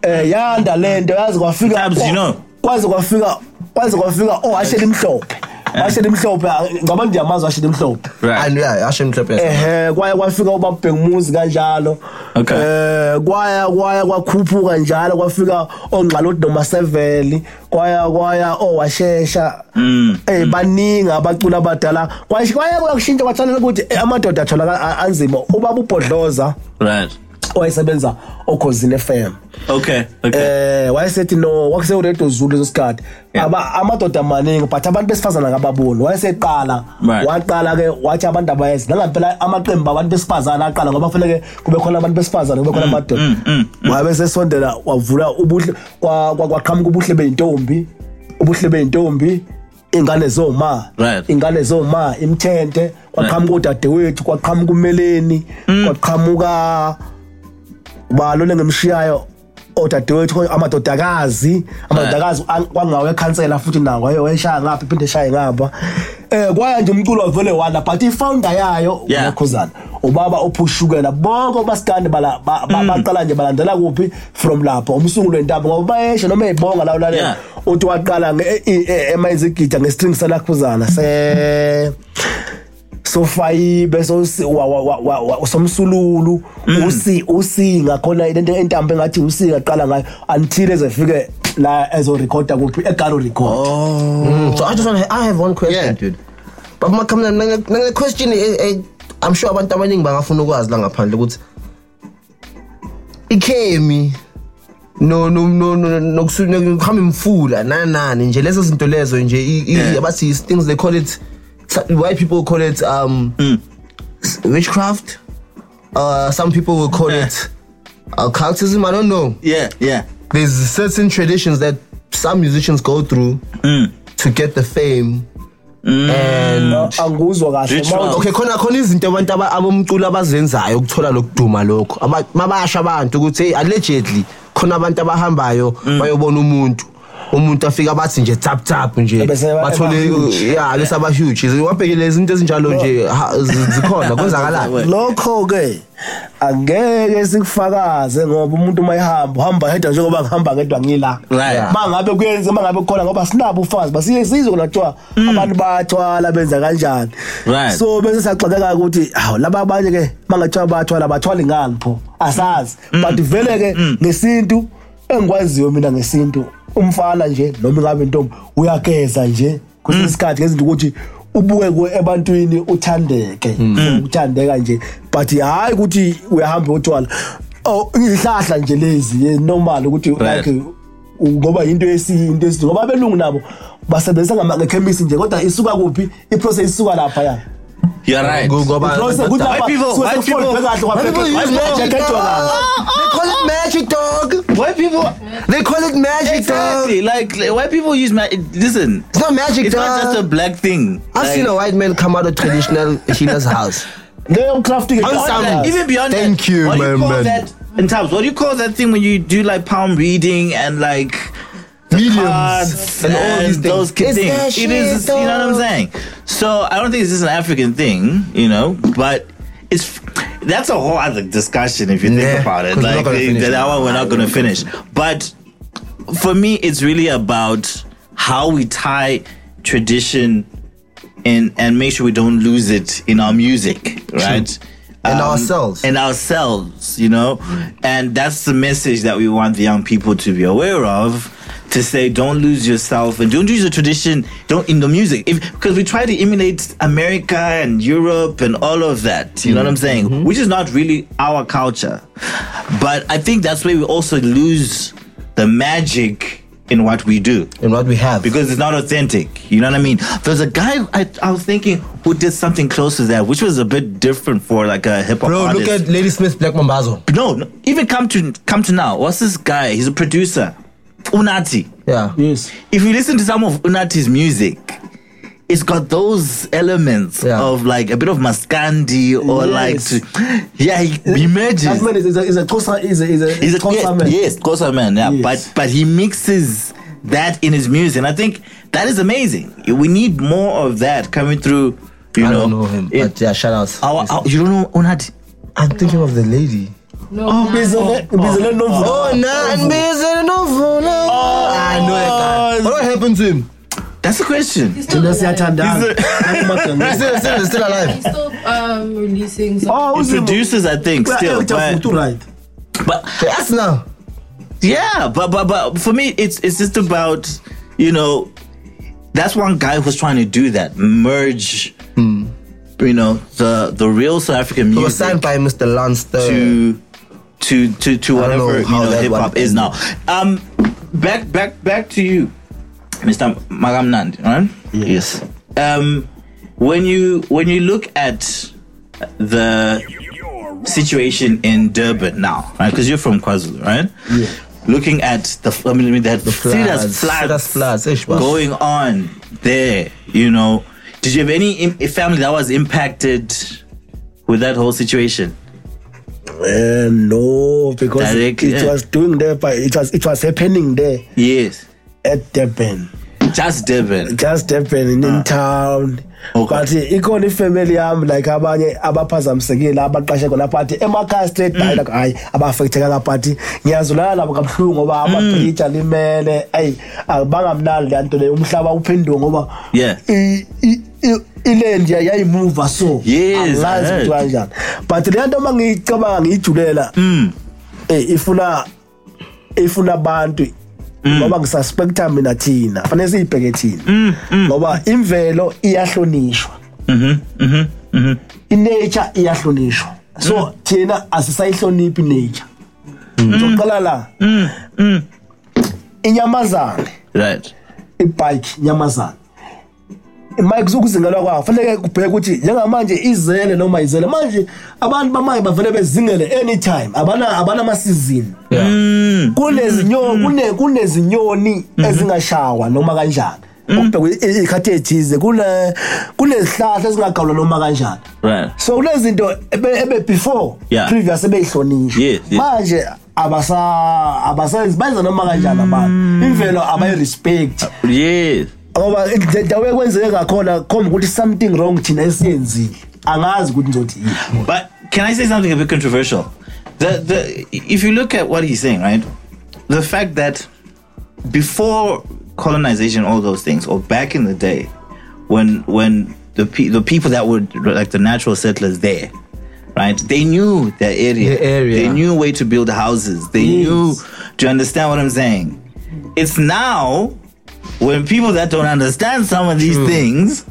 eh yanda lento yazi kwafika Tabs, you know. kwaze kwafika kwaze kwafika ohashela imhlophe washela imhlophe ngaba ndiyamazi washela imhlophe Right. and yeah ashe mhlophe ehe kwaya kwafika ubabhengumuzi kanjalo Okay. eh kwaya kwaya kwakhuphuka njalo kwafika ongxaloti nomaseveli kwaya kwaya owashesha Mm. eh baningi abacula abadala kwasho kwaya kwakushintsha kwathalela ukuthi eh, amadoda atholakala a- anzima ubaba ubhodloza Right. Owayesebenza okhosini FM Okay. Okay. eh wayesethi no wakuse uRadio Zulu leso sikhathi Yeah. aba amadoda amaningi but abantu besifazana ngababoni wayeseqala Right. waqala ke wathi abantu abayenzi nangampela amaqembu abantu besifazana aqala ngoba kufanele kube khona abantu besifazana kube khona amadoda wabe sesondela wavula ubuhle kwa- kwa- kwaqhamuka ubuhle beyintombi ubuhle beyintombi ingane zoma Right. ingane zoma imthente kwaqhamuka udadewethu kwaqhamuka umeleni kwaqhamuka balole ngemshiyayo. Odadewethu amadodakazi amadodakazi an- kwangawo ekhansela futhi nawo. Waye wayeshaya ngapha iphinde eshaye ngapha. Eh kwaya nje umculo wavele wanda but ifounder yayo Yeah. ukhuzana ubaba ophushukela bonke obasikandi bala ba- ba- baqala nje balandela kuphi? From lapho umsungulo wentambo ngoba bayesha noma eyibonga lawo lalela Yeah. uthi waqala emayizigida ngestring salakhuzana se sofayibe sosi- wa- wa- wa- wa- wa- somsululu usi usinga khona lento entambo engathi usinga qala ngayo until ezefike la ezorekhoda kuphi egalo record Mm, so I just want to, I have one question Yeah. dude but makamna nale question eh, eh, I'm sure abantu abaningi bangafuna ukwazi la ngaphandle ukuthi ikhemi no no no no nokuhamba imfula nani nani nje lezo zinto lezo nje i- i- Yeah. abathi things they call it white people call it um s- witchcraft. Uh some people will call Yeah. it uh, occultism I don't know. Yeah. Yeah. there's certain traditions that some musicians go through mm. to get the fame. Mm. And uh, anguzwa kahle. Ritual. Ma- okay khona khona izinto abantu aba- abomculo abazenzayo ukuthola lokuduma lokho. Aba- mabasha abantu ukuthi hey allegedly khona abantu abahambayo bayobona umuntu umuntu afika bathi nje tap tap nje. Bese eba- bathole eba huge. ya bese aba huge. Wabhekile izinto ezinjalo nje ha- zi- zikhona kwenzakalani? Lokho ke angeke sikufakaze ngoba umuntu mayihamba uhamba hedwa njengoba ngihamba ngedwa ngila. Right. mangabe kuyenze mangabe khona ngoba sinabo ufazi basiye sizwe kona kuthiwa abantu bathwala benza kanjani. Right. so bese saxakeka ukuthi hawu laba abanye ke mangathiwa bathwala bathwali ngani pho? Asazi. But vele ke ngesintu engikwaziyo mina ngesintu umfana nje noma ingabe intombi uyageza nje kwesinye isikhathi ngezinto ukuthi ubuke ku ebantwini uthandeke. Uthandeka nje but hayi ukuthi uyahamba uyotwala oh ihlahla nje lezi normal ukuthi like ngoba into yesinto yesinto ngoba abelungu nabo basebenzisa ngama- ngekhemisi nje kodwa isuka kuphi? Iprocess isuka lapha ya. You're right. Ngoba- Process ukuthi White lapha people- suke white people- kahle White people use magic Jacketwa. Oh, oh, they call it oh. magic dog. White people. They call it magic Exactly. dog. Like, like white people use magic. Listen. It's not magic dog. It's not just a black thing. I've Like, seen a white man come out of traditional healer's house. Leyo crafting beyond Awesome. that, even beyond Thank that, you, what do you call man. that in terms? What do you call that thing when you do like palm reading and like the Mediums cards and all these things. those things? It is, you know what I'm saying? So I don't think this is an African thing, you know, but it's that's a whole other discussion if you think Yeah, about it. Like the- eh, that one we're not going to finish, but for me, it's really about how we tie tradition and and make sure we don't lose it in our music, right? And um, ourselves. And ourselves, you know? And that's the message that we want the young people to be aware of. To say, don't lose yourself and don't lose the tradition. Don't in the music, if because we try to emulate America and Europe and all of that. You know what I'm mm-hmm. saying? Mm-hmm. Which is not really our culture. But I think that's where we also lose the magic in what we do And what we have. because it's not authentic. You know what I mean? There's a guy I, I was thinking who did something close to that, which was a bit different for like a hip hop Bro, artist. look at Ladysmith Black Mambazo. no, no, even come to come to now. What's this guy? He's a producer, Unati. Yeah. yes If you listen to some of Unati's music, it's got those elements Yeah. of like a bit of Maskandi or like, to, yeah, he, he merges. that man is is a is a Xhosa is a is a He's a Xhosa yes, man. yes, Xhosa man. Yeah, Yes. but but he mixes that in his music, and I think that is amazing. We need more of that coming through. You I know, don't know him, in but yeah, shout outs. our, our- you don't know Unati? I'm thinking of the lady. Oh, Bizele Bizele Oh, Novo. nah, and busy no phone. I know that. What happened to him? That's the question. He's still thina alive. siyathandana Still, still, still alive. He's still um, releasing some. oh He produces, I think, still. But, still right but Yes, now. yeah, but but but for me, it's it's just about you know, that's one guy who's trying to do that merge, you know, the the real South African music. He was music signed by Mr. Lance. to to to to I know whatever you know hip hop is now. Um, back back back to you, Mr. Magamnand, right? Yes. Um, when you when you look at the situation in Durban now, right? Because you're from KwaZulu, right? Yeah. Looking at the, I mean, that the floods, serious floods, ish, boss. going on there, you know. Did you have any Im- family that was impacted with that whole situation? Eh, no because Directly, it yeah. was doing there but it was it was happening there Yes, at Durban just Durban. just Durban in, in town Okay. But ikhona ifamily yami like abanye abaphazamisekile abaqashe khona phathi emakhaya straight hayi like hayi abafekthekanga phathi ngiyazulana nabo kabuhlungu ngoba amabhritsha limele ayi abangamnandi le nto leyo. Umhlaba uphenduka ngoba Yeah. i- i- i- iland yayimuva so Yes, I angazi heard. ukuthi kanjani. But le nto uma ngiyicabanga ngiyijulela eh ifuna ifuna abantu ngoba ngisuspecta mina thina fanele siyibheke thina. Ngoba imvelo iyahlonishwa. Inature iyahlonishwa. So thina asisayihloniphi nature soqala la. Inyamazane. Right. ibike inyamazane. Mike sokuzingelwa kwayo fanele kubheke ukuthi njengamanje izele noma izele manje abantu bamanje bavele bezingele anytime abana abanama-season. Kunezinyoni kune kunezinyoni ezingashawa noma kanjani. Ukubheka ikhathi ethize kune kunezihlahla ezingagawulwa noma kanjani. Right. so kunezinto ebe ebe before Yeah. previous ebeyihlonishwa. Yes, yes. manje abasa abasenzi benza noma kanjani abantu? Imvelo abayirespect. Yes. ngoba dawe kwenzeke ngakhona khomba ukuthi something wrong thina esiyenzile. Angazi ukuthi ngizothi yini. But can I say something a bit controversial? The the if you look at what he's saying, right? The fact that before colonization, all those things, or back in the day, when when the pe- the people that were like the natural settlers there, right? They knew their area. The area. They knew a way to build houses. They knew. Do you understand what I'm saying? It's now when people that don't understand some of these things,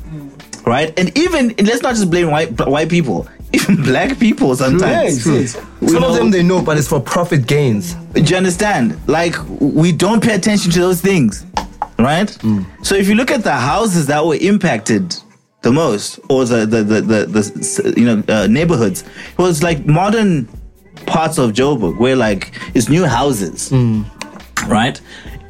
right? And even and let's not just blame white white people, even black people sometimes. Yes. We Some know- of them they know, but it's for profit gains. do you understand? Like we don't pay attention to those things, right? So if you look at the houses that were impacted the most, or the the the, the, the you know uh, neighborhoods, it was like modern parts of Joburg where like it's new houses, right?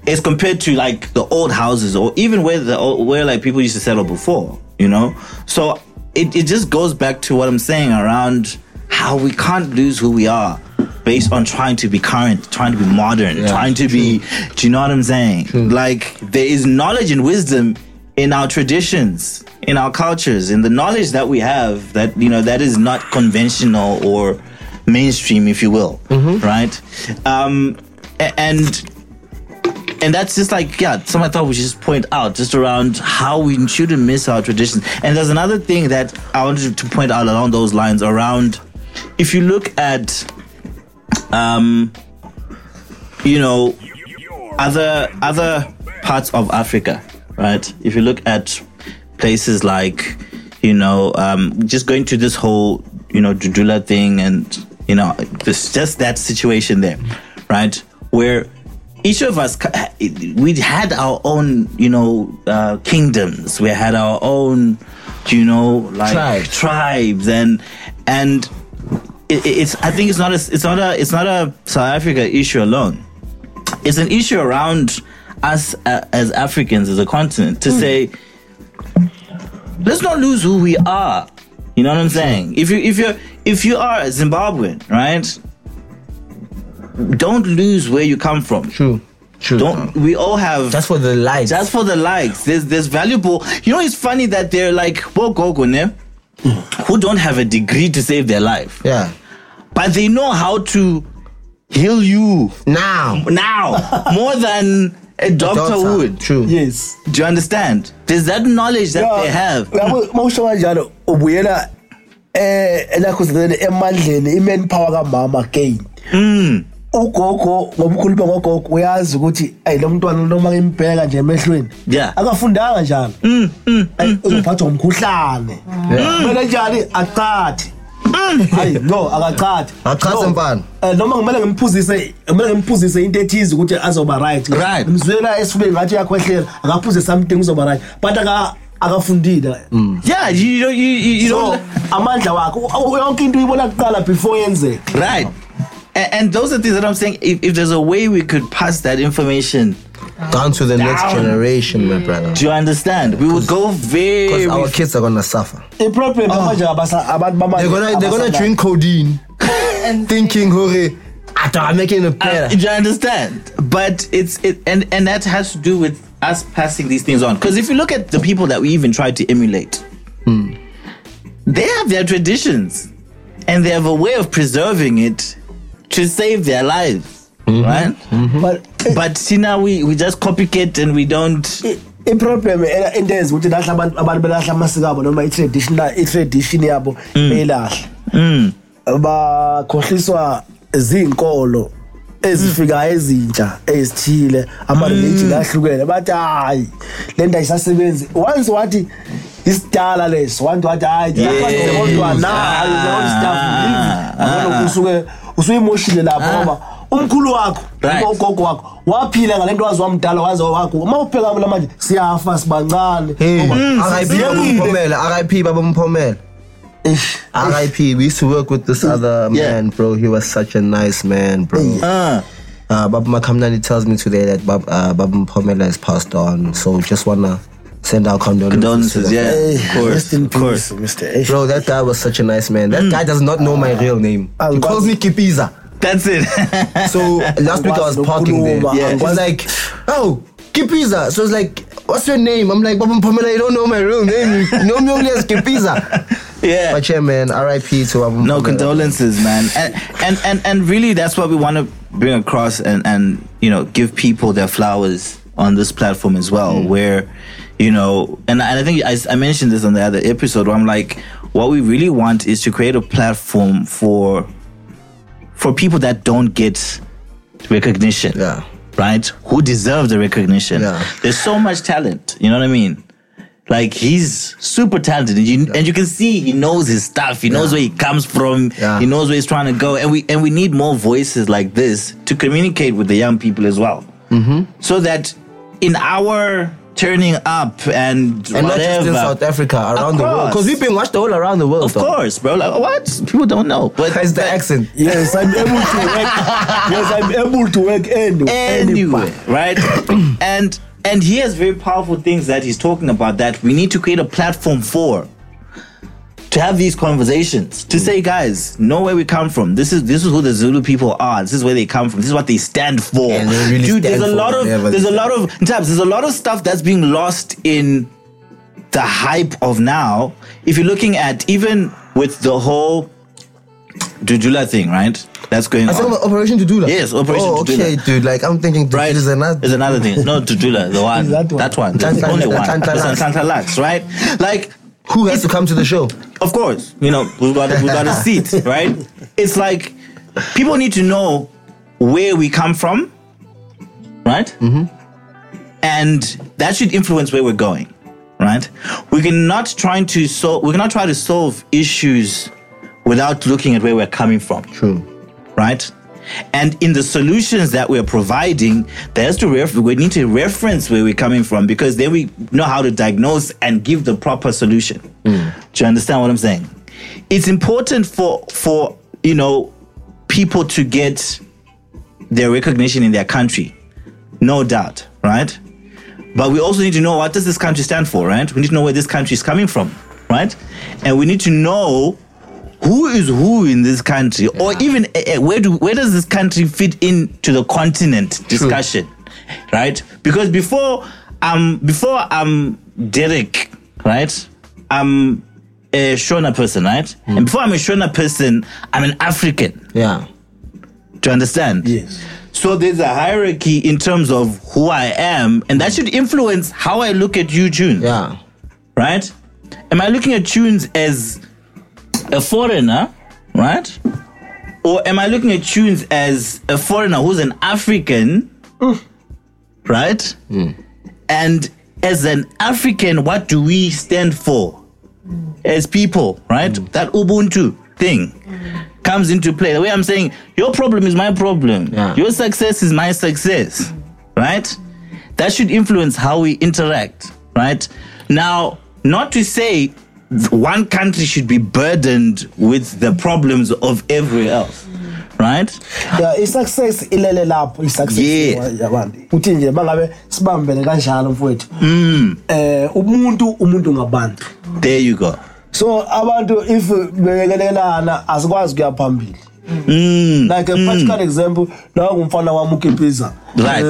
As compared to like the old houses, or even where the where like people used to settle before, you know. So it it just goes back to what I'm saying around how we can't lose who we are based on trying to be current, trying to be modern, trying to be. Do you know what I'm saying? Like there is knowledge and wisdom in our traditions, in our cultures, in the knowledge that we have that you know that is not conventional or mainstream, if you will, right? Um, and and that's just like yeah something i thought we should just point out just around how we shouldn't miss our traditions. And there's another thing that i wanted to point out along those lines around if you look at um you know other other parts of africa right? If you look at places like you know um just going to this whole you know Dudula thing and you know this just that situation there right? Where each of us we had our own you know uh, kingdoms. We had our own you know like Tribes. tribes. And and it, it's i think it's not a it's not a it's not a south africa issue alone. It's an issue around us uh, as africans as a continent to say let's not lose who we are. You know what i'm saying? If you if you're if you are a zimbabwean right don't lose where you come from True. True. don't we all have Just for the likes. just for the likes. There's there's valuable. You know, it's funny that they're like Bogogo, who don't have a degree to save their life, yeah. but they know how to heal you Now. now more than a doctor would. True. yes Do you understand? There's that knowledge that they have. yabo mawusho kanjalo ubuyela eh elakhuzelene emandleni iman power kamama again Mm. Ugogo ngomkhuluma ngogogo uyazi ukuthi ayi lo mntwana noma ngimbheka nje emehlweni Yeah. akafundanga njalo Mm, mm, Ayi, uzophathwa umkhuhlane kumele njani aqathe hayi no akaqathe Aqhathe No. mfana. Eh, noma kumele ngimphuzise kumele ngimphuzise into ethize ukuthi azoba right Right. ngimzwela esifubeni ngathi uyakhwehlela akaphuze something uzoba right but aka akafundile Yeah, you don't. You, you, you so don't. amandla wakhe u- u- yonke into uyibona kuqala before yenzeke Right. And, and those are things that I'm saying. If, if there's a way we could pass that information, Down to the next generation, my brother. do you understand? We would go very. Because our kids are gonna suffer. iproblem manje abasa- abantu bamanje They're gonna they're gonna abasana- drink codeine, And thinking, "Hore, I'm making it Uh, do you understand? But it's it, and and that has to do with us passing these things on. Because if you look at the people that we even try to emulate, they have their traditions, and they have a way of preserving it to save their lives, mm-hmm. right? Mm-hmm. but eh, But see now we we just copycat and we don't. i- iproblem ela- into eyenza ukuthi lahla abantu abantu belahla amasiko abo noma i-traditional i-tradition yabo mm. beyilahla Mm. bakhohliswa zinkolo ezifikayo mm. ezintsha ezithile ama-religion mm. ahlukene bathi hayi le nto ayisasebenzi once wathi isidala leso wanti wathi hayi Yes. kodwana hayi all stuff Ah. Yabona usuke usuyimoshile lapho ngoba umkhulu wakho Right. noma ugogo wakho waphila ngale nto wazi wamdala waze wakho uma upheka namanje siyafa sibancane Hey, Ngoba RIP Baba ziyekile. Mphomela, RIP Baba Mphomela. Eish. RIP. We used to work with this other Yeah. man, bro. He was such a nice man, bro. Uh, Uh, Baba Makamnani tells me today that Bab, uh, Baba Mphomela has passed on. So just wanna send our condolences. to condolences, the yeah, Hey, of course, rest in of course. peace, Mr. Eish. Bro, that guy was such a nice man. That mm. guy does not know my real name. He calls me Kipiza. That's it. So last week I was parking there. nokukhuluma, Yeah. He's angikwazi- like, oh, Kipiza. So it's like, what's your name? I'm like, Baba Mphomela, you don't know my real name. You know me only as Kipiza. yeah. But yeah, man, RIP to Baba no Mphomela. condolences man and, and and and really that's what we want to bring across and and you know give people their flowers on this platform as well mm. where you know and, and i think I, I mentioned this on the other episode where i'm like what we really want is to create a platform for for people that don't get recognition. Yeah. right? Who deserve the recognition. Yeah. there's so much talent. You know what i mean? Like he's super talented. And you, and you can see he knows his stuff. He knows Yeah. where he comes from. Yeah. he knows where he's trying to go. And we and we need more voices like this to communicate with the young people as well. Mm-hmm. so that in our turning up and, And not just in South Africa, around the world. Because we've been watched all around the world. of though. course bro like what people don't know but That's the accent. Yes, I'm able to work. yes, I'm able to work anywhere. anywhere, right? and and he has very powerful things that he's talking about that we need to create a platform for. To have these conversations, to hmm. say, guys, know where we come from. This is this is who the Zulu people are. This is where they come from. This is what they stand for. And they really Dude, there's a lot of there's a lot of terms, there's a lot of stuff that's being lost in the hype of now. If you're looking at even with the whole Dudula thing, right? That's going I on. Operation Dudula. Yes, Operation oh, Dudula. okay, dude. Like I'm thinking, dude, right? is another. There's another thing. No, Tutula, the one. That one. That one. Tan- only one. tan- tan- There's lax. Nhlanhla Lux, right? Like, Who has to come to the show? of course, you know, we've got, we've got a seat, right? It's like people need to know where we come from, right? Mm-hmm. And that should influence where we're going, right? We cannot trying to solve. We cannot try to solve issues without looking at where we're coming from True. right? And in the solutions that we're providing, there's to ref- we need to reference where we're coming from because then we know how to diagnose and give the proper solution. Hmm. Do you understand what I'm saying? It's important for for you know people to get their recognition in their country, no doubt, right? But we also need to know what does this country stand for, right? We need to know where this country is coming from, right? And we need to know who is who in this country, or even uh, where do where does this country fit into the continent discussion, right? Because before um before I'm Derek, right? I'm a Shona person, right? And before I'm a Shona person, I'm an African. Yeah. Do you understand? Yes. So there's a hierarchy in terms of who I am, and that should influence how I look at you, June. Yeah. Right? Am I looking at Tunes as a foreigner, right? Or am I looking at Tunes as a foreigner who's an African, right? Hmm. And as an African, what do we stand for as people, right? Hmm. That Ubuntu thing comes into play. The way I'm saying, your problem is my problem. Yeah. Your success is my success, right? That should influence how we interact, right? Now, not to say one country should be burdened with the problems of everywhere else, right? yeah i-success ilele lapho i-success Yeah. yabandi uthi nje bangabe sibambene kanjalo mfowethu Mm. eh umuntu umuntu ngabantu There you go. so abantu if bekelelana asikwazi kuya phambili Mm. like a practical example nawe ngumfana wami ukiphiza Right.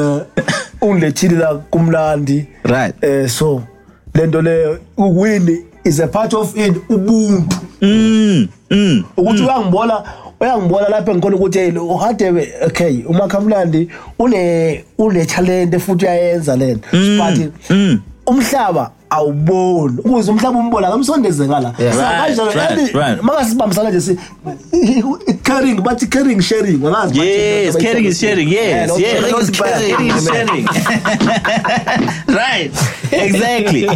ungilethile la kumlandi Right. eh so lento le uwini is a part of it ubuntu Mm. Mm. ukuthi uyangibona uyangibona lapha engikhona ukuthi hey uhadebe okay umakhamlandi une une talent futhi uyayenza lento but Mm. umhlaba awuboni ukuze umhlaba umbona akamsondeze ngala Yeah. Right, right, right. makasibambisana nje si caring bathi caring sharing angazi Yes, caring is sharing. Yes, no, yes, caring is is sharing. right, exactly.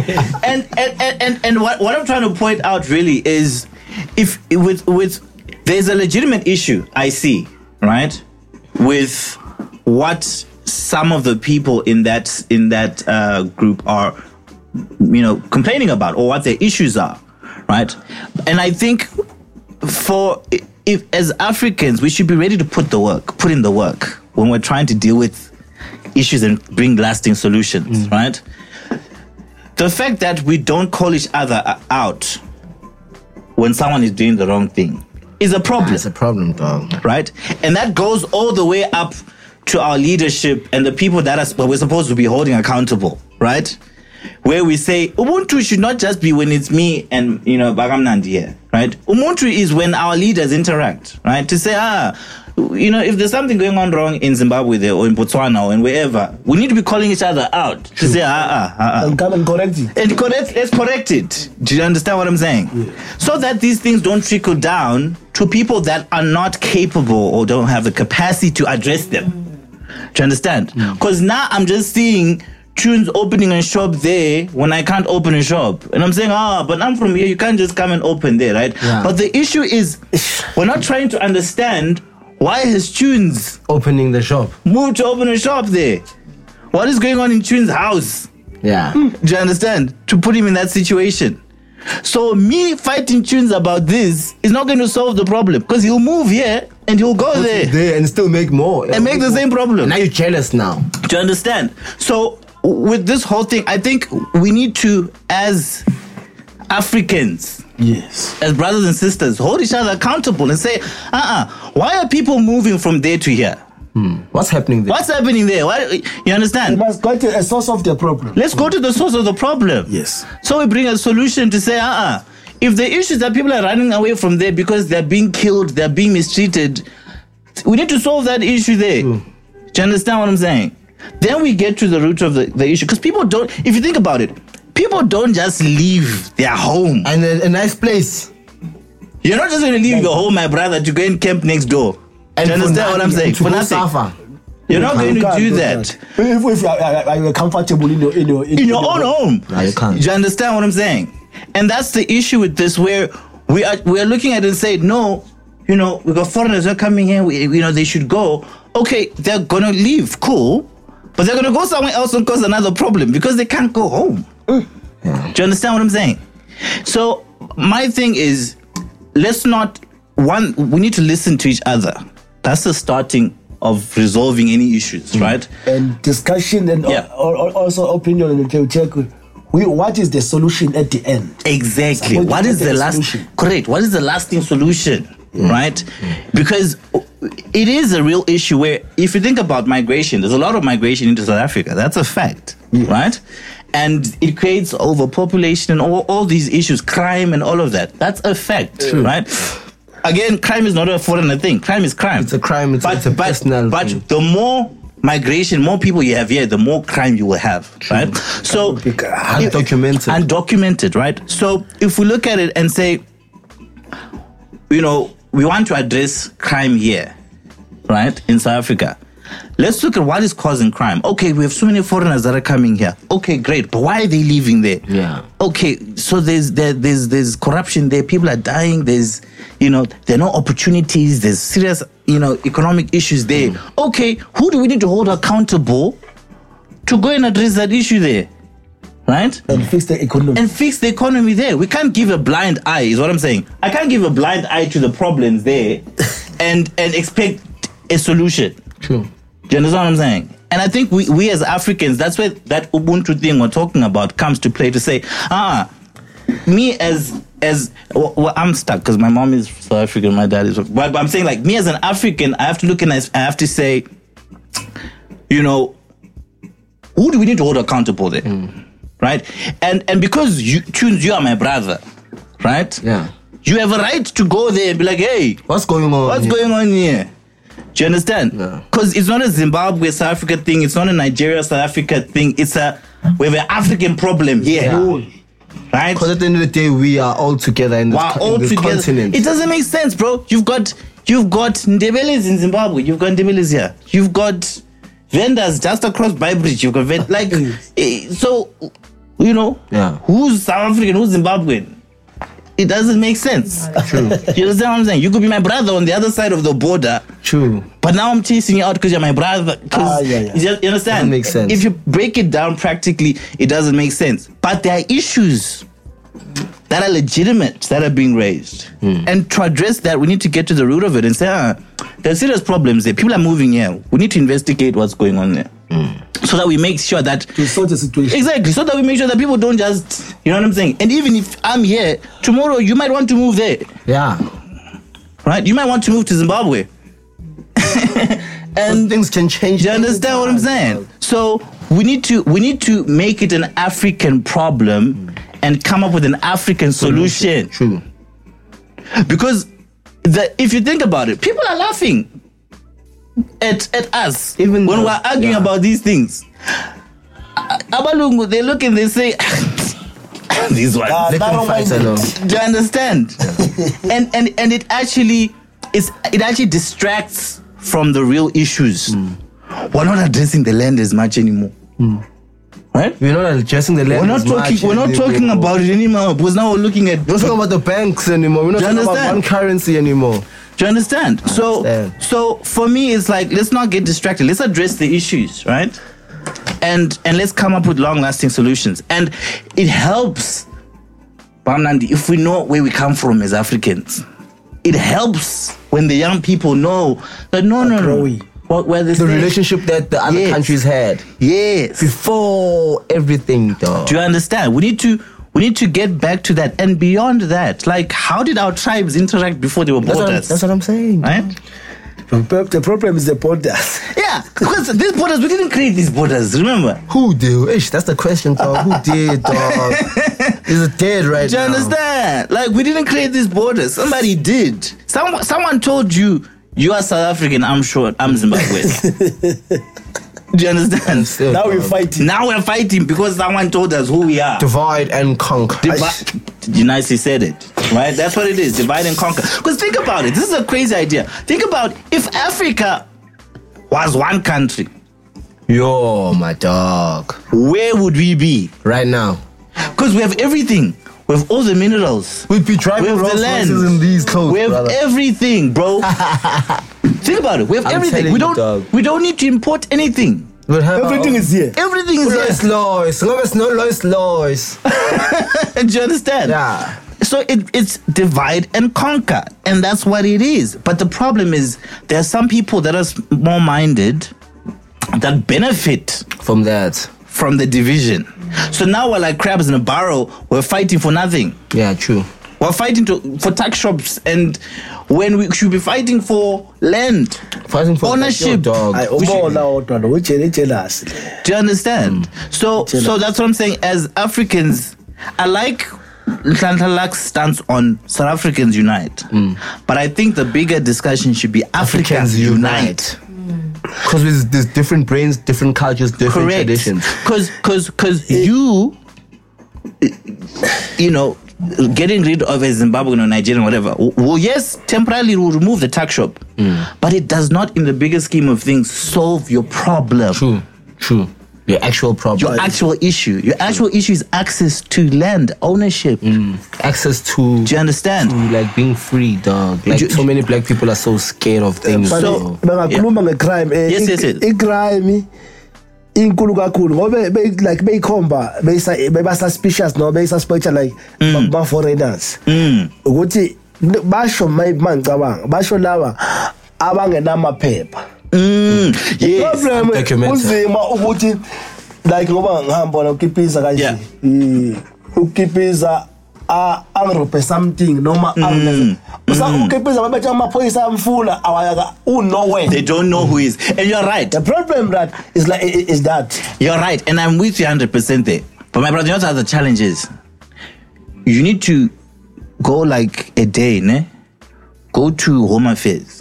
And and, and, and and what, what I'm trying to point out really is, if with with there's a legitimate issue I see right with what some of the people in that in that uh, group are you know complaining about or what their issues are right and i think for if as africans we should be ready to put the work put in the work when we're trying to deal with issues and bring lasting solutions mm. right the fact that we don't call each other out when someone is doing the wrong thing is a problem It's a problem, dog. right? And that goes all the way up to our leadership and the people that are, we're supposed to be holding accountable, right? Where we say Ubuntu should not just be when it's me and you know Bagamnandi here, right? Ubuntu is when our leaders interact, right? To say, ah, you know, if there's something going on wrong in Zimbabwe there or in Botswana or in wherever, we need to be calling each other out to say, ah, ah, ah, ah. And come and correct it. And correct let's correct it. Do you understand what i'm saying? So that these things don't trickle down to people that are not capable or don't have the capacity to address them. Do you understand? Because now i'm just seeing tunes opening a shop there when i can't open a shop and i'm saying ah but i'm from here you can't just come and open there right Yeah. but the issue is we're not trying to understand why has tunes Opening the shop. moved to open a shop there what is going on in tunes house Yeah. do you understand? To put him in that situation. So me fighting tunes about this is not going to solve the problem because he'll move here and he'll go there There and still make more. and make the same problem. Now you're jealous now. Do you understand? So with this whole thing, I think we need to, as Africans, yes as brothers and sisters, hold each other accountable and say, uh-uh, why are people moving from there to here? What's happening there? What's happening there? Why, you we understand? must go to a source of the problem Let's go to the source of the problem. Yes. So we bring a solution to say, uh uh if the issue is that people are running away from there because they're being killed, they're being mistreated, we need to solve that issue there. Do you understand what I'm saying? Then we get to the root of the, the issue. Because people don't, if you think about it, people don't just leave their home. And a, a nice place. You're not just going to leave your home, my brother, to go and camp next door. Do you understand what I'm saying? For nothing. suffer. You're not going to can't do that. if, if you are, are, are comfortable in your in your in your own home. No, you can't. Do you understand what I'm saying? And that's the issue with this, where we are we are looking at it and say, no, you know, we got foreigners who are coming here. We, you know, they should go. Okay, they're gonna leave, cool, but they're gonna go somewhere else and cause another problem because they can't go home. Mm. Do you understand what I'm saying? So my thing is, let's not one. We need to listen to each other. That's the starting of resolving any issues, mm. right? and discussion and Yeah. al- al- also opinion and to check we, what is the solution at the end Exactly. What is get the last solution. correct? What is the lasting solution? Right? Mm. Because it is a real issue where if you think about migration, there's a lot of migration into South Africa. That's a fact. Right? And it creates overpopulation and all, all these issues, crime and all of that. That's a fact. Right? again, crime is not a foreigner thing. Crime is crime. It's a crime, it's- but, it's a but, personal But thing. the more migration, more people you have here, the more crime you will have, right? So would be good. Undocumented. undocumented, right? So if we look at it and say, you know, we want to address crime here, right, in South Africa. Let's look at what is causing crime. Okay, we have so many foreigners that are coming here. Okay, great, but why are they leaving there? Yeah. Okay, so there's there, there's there's corruption there. People are dying. There's you know there are no opportunities. There's serious you know economic issues there. Mm. Okay, who do we need to hold accountable to go and address that issue there? Right? and fix the economy. and fix the economy there. We can't give a blind eye, is what I'm saying. I can't give a blind eye to the problems there and and expect a solution. True. Do you understand what I'm saying? And I think we, we as Africans, that's where that Ubuntu thing we're talking about comes to play to say, ah, me as as well, I'm stuck because my mom is South African, my dad is. But, but I'm saying like me as an African, I have to look and I I have to say, you know, who do we need to hold accountable there, right? And and because you tunes, you are my brother, right? Yeah. You have a right to go there and be like, hey, What's going on? What's here? going on here? Do you understand? Yeah. Because it's not a Zimbabwe South Africa thing. It's not a Nigeria South Africa thing. It's a we have an African problem here, Yeah. right? Because at the end of the day, we are all together in this, co- all in this together. continent. It doesn't make sense, bro. You've got you've got Ndebeles in Zimbabwe. You've got Ndebeles here. You've got vendors just across Beitbridge. You've got vend- like eh, so. You know, Yeah. who's South African? Who's Zimbabwean? It doesn't make sense. True. You understand what I'm saying? You could be my brother on the other side of the border. True. But now I'm chasing you out because you're my brother. Ah, yeah, yeah. You, you understand? Doesn't make sense. If you break it down practically, it doesn't make sense. But there are issues that are legitimate that are being raised. Hmm. And to address that, we need to get to the root of it and say, ah, there's serious problems there. People are moving here. We need to investigate what's going on there. So that we make sure that to sort the situation. Exactly. So that we make sure that people don't just, you know what I'm saying? And even if I'm here, tomorrow you might want to move there Yeah. right? You might want to move to Zimbabwe. and Things can change. do you understand what I'm saying? So we need to we need to make it an African problem and come up with an African solution. True. Because the, if you think about it, people are laughing at at us Even when though- we're arguing yeah. about these things. A- Abalungu, they look and they say, "These ones." Ah, They can fight alone. Do you understand? and and and it actually is it actually distracts from the real issues. We're not addressing the land as much anymore. Right? We're not addressing the land. We're not talking we're not anymore. talking about it anymore because now we're looking at We're not talking about the banks anymore. We're not Do you talking about one currency anymore. Do you understand? So understand. so for me it's like let's not get distracted. Let's address the issues, right? And and let's come up with long lasting solutions. And it helps Bamnandi if we know where we come from as Africans. It helps when the young people know that no no no what where the The relationship that the other Yes. countries had Yes. before everything, dog. Do you understand? We need to we need to get back to that and beyond that. Like how did our tribes interact before they were That's what, borders? that's what I'm saying. right? The problem is the borders. Yeah, because these borders, we didn't create these borders, remember? Who did? Ish, that's the question, dog. Who did, dog? Is it dead right now? Do you understand? Like, we didn't create these borders. Somebody did. Some, someone told you, you are South African, I'm short, I'm Zimbabwean. Do you understand? Still, now we're fighting. Now we're fighting because someone told us who we are. Divide and conquer. Divi- you nicely said it, right? That's what it is. Divide and conquer. Because think about it. This is a crazy idea. Think about if Africa was one country, Yo, my dog. where would we be? Right now. Because we have everything. We have all the minerals. We'd be driving We have the land. In these clothes, We have brother. everything, bro. Think about it. We have I'm everything. We don't. dog. We don't need to import anything. We'd have Everything is here. Everything is Lois here. Lois. Lois no Lois Lois. Do you understand? Yeah. So it, it's divide and conquer, and that's what it is. But the problem is, there are some people that are more minded that benefit From that. From the division. So now we're like crabs in a barrel. We're fighting for nothing. Yeah, true. We're fighting to, for tax shops, and when we should be fighting for land, Fighting for ownership. Dog. I We should- ubona odwa lo ujele jealous. Do you understand? Mm. So, so that's what I'm saying. As Africans, I like Nhlanhla Lux stance on South Africans unite, but I think the bigger discussion should be Africans, unite. Because there's, there's different brains, different cultures, different Correct. traditions. Because because because you, you know, getting rid of a Zimbabwean or Nigerian, whatever. Well, yes, temporarily will remove the tax shop, mm. but it does not, in the bigger scheme of things, solve your problem. True, true. Your actual problem. Your actual issue. Your actual issue is access to land ownership. access to, Do you understand? to like being free, dog. Like Ju- so many black people are so scared of things. But So- bangakhuluma ngecrime eh, Yes, i- yes, yes. icrime inkulu kakhulu ngoba be like beyikhomba beyisa beba suspicious no beyisuspected like Mm. ba foreigners ukuthi basho mangicabanga basho laba abangenamaphepha Mm, yes. problem uzima ukuthi like ngoba ngihamba na ukipiza kanje Yeah. i- ukipiza a angirobhe something noma Mm. usa ukipiza mabethe amaphoyisa amfuna awayaka unowhere They don't know who is. And you're right. the problem that is like is that You're right, and I'm with you 100% there. But my brother, you know what the challenge is? You need to go like a day, ne? Go to Home Affairs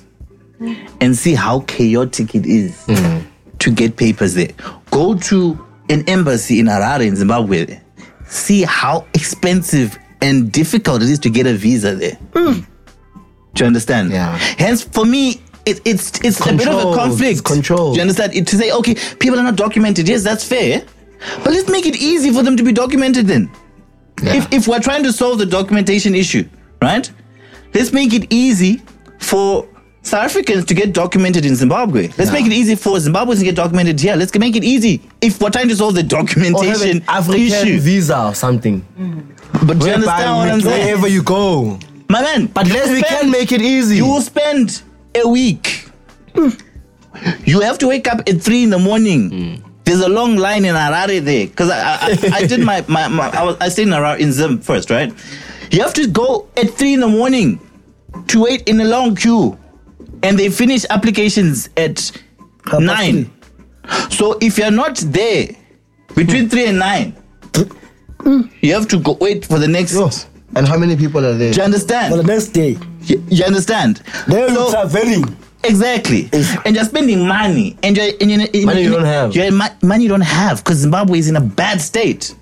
Mm. and see how chaotic it is mm. to get papers there. Go to an embassy in Harare in Zimbabwe. See how expensive and difficult it is to get a visa there. Mm. Do you understand? Yeah. Hence, for me, it, it's it's a bit of a conflict. It's controlled. Do you understand? It, to say, okay, people are not documented. Yes, that's fair. But let's make it easy for them to be documented then. Yeah. If, if we're trying to solve the documentation issue, right? Let's make it easy for South Africans to get documented in Zimbabwe. Let's make it easy for Zimbabweans to get documented here. Let's make it easy if we're trying to solve the or documentation oh, an African issue. visa or something. But do you understand what I'm saying? Wherever you go. My man, But let's we can make it easy. You will spend a week. You have to wake up at three in the morning. There's a long line in Harare there because I, I, I did my, my, my I, was, I stayed in Harare in Zim first, right? You have to go at three in the morning to wait in a long queue, and they finish applications at past nine. So if you're not there between hmm. three and nine, you have to go wait for the next. Yo, and how many people are there? Do you understand? for the next day You, you understand? they So- traveling Exactly. And you're spending money. And you're, and you're, Money you don't have. You're mo- money you don't have because Zimbabwe is in a bad state.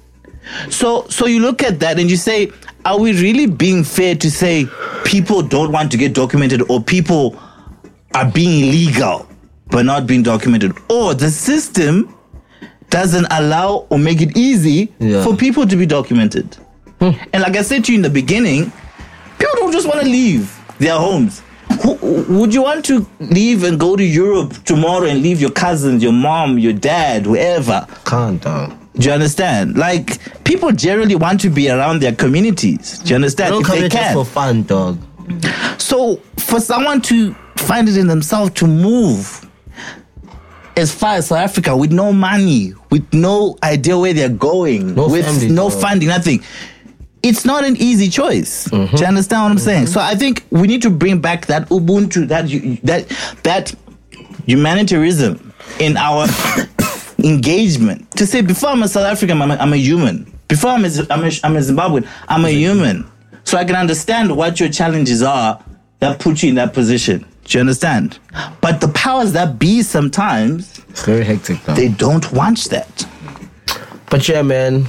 So so you look at that and you say, are we really being fair to say people don't want to get documented or people are being illegal but not being documented? Or the system doesn't allow or make it easy Yeah. for people to be documented. Hmm. And like I said to you in the beginning, people don't just want to leave their homes. Who, would you want to leave and go to Europe tomorrow and leave your cousins, your mom, your dad, whoever? Can't, dog. Do you understand? Like people generally want to be around their communities. Do you They understand? don't if come they can. for fun, dog. So for someone to find it in themselves to move as far as South Africa with no money, with no idea where they're going, No with family, no dog. funding, nothing. It's not an easy choice. Do mm-hmm. you understand what I'm saying? So I think we need to bring back that Ubuntu, that that that humanitarianism in our engagement. To say before I'm a South African, I'm a, I'm a human. Before I'm a, I'm, a, I'm a Zimbabwean, I'm a human. So I can understand what your challenges are that put you in that position. Do you understand? But the powers that be sometimes It's very hectic, dog. they don't want that. but yeah, man.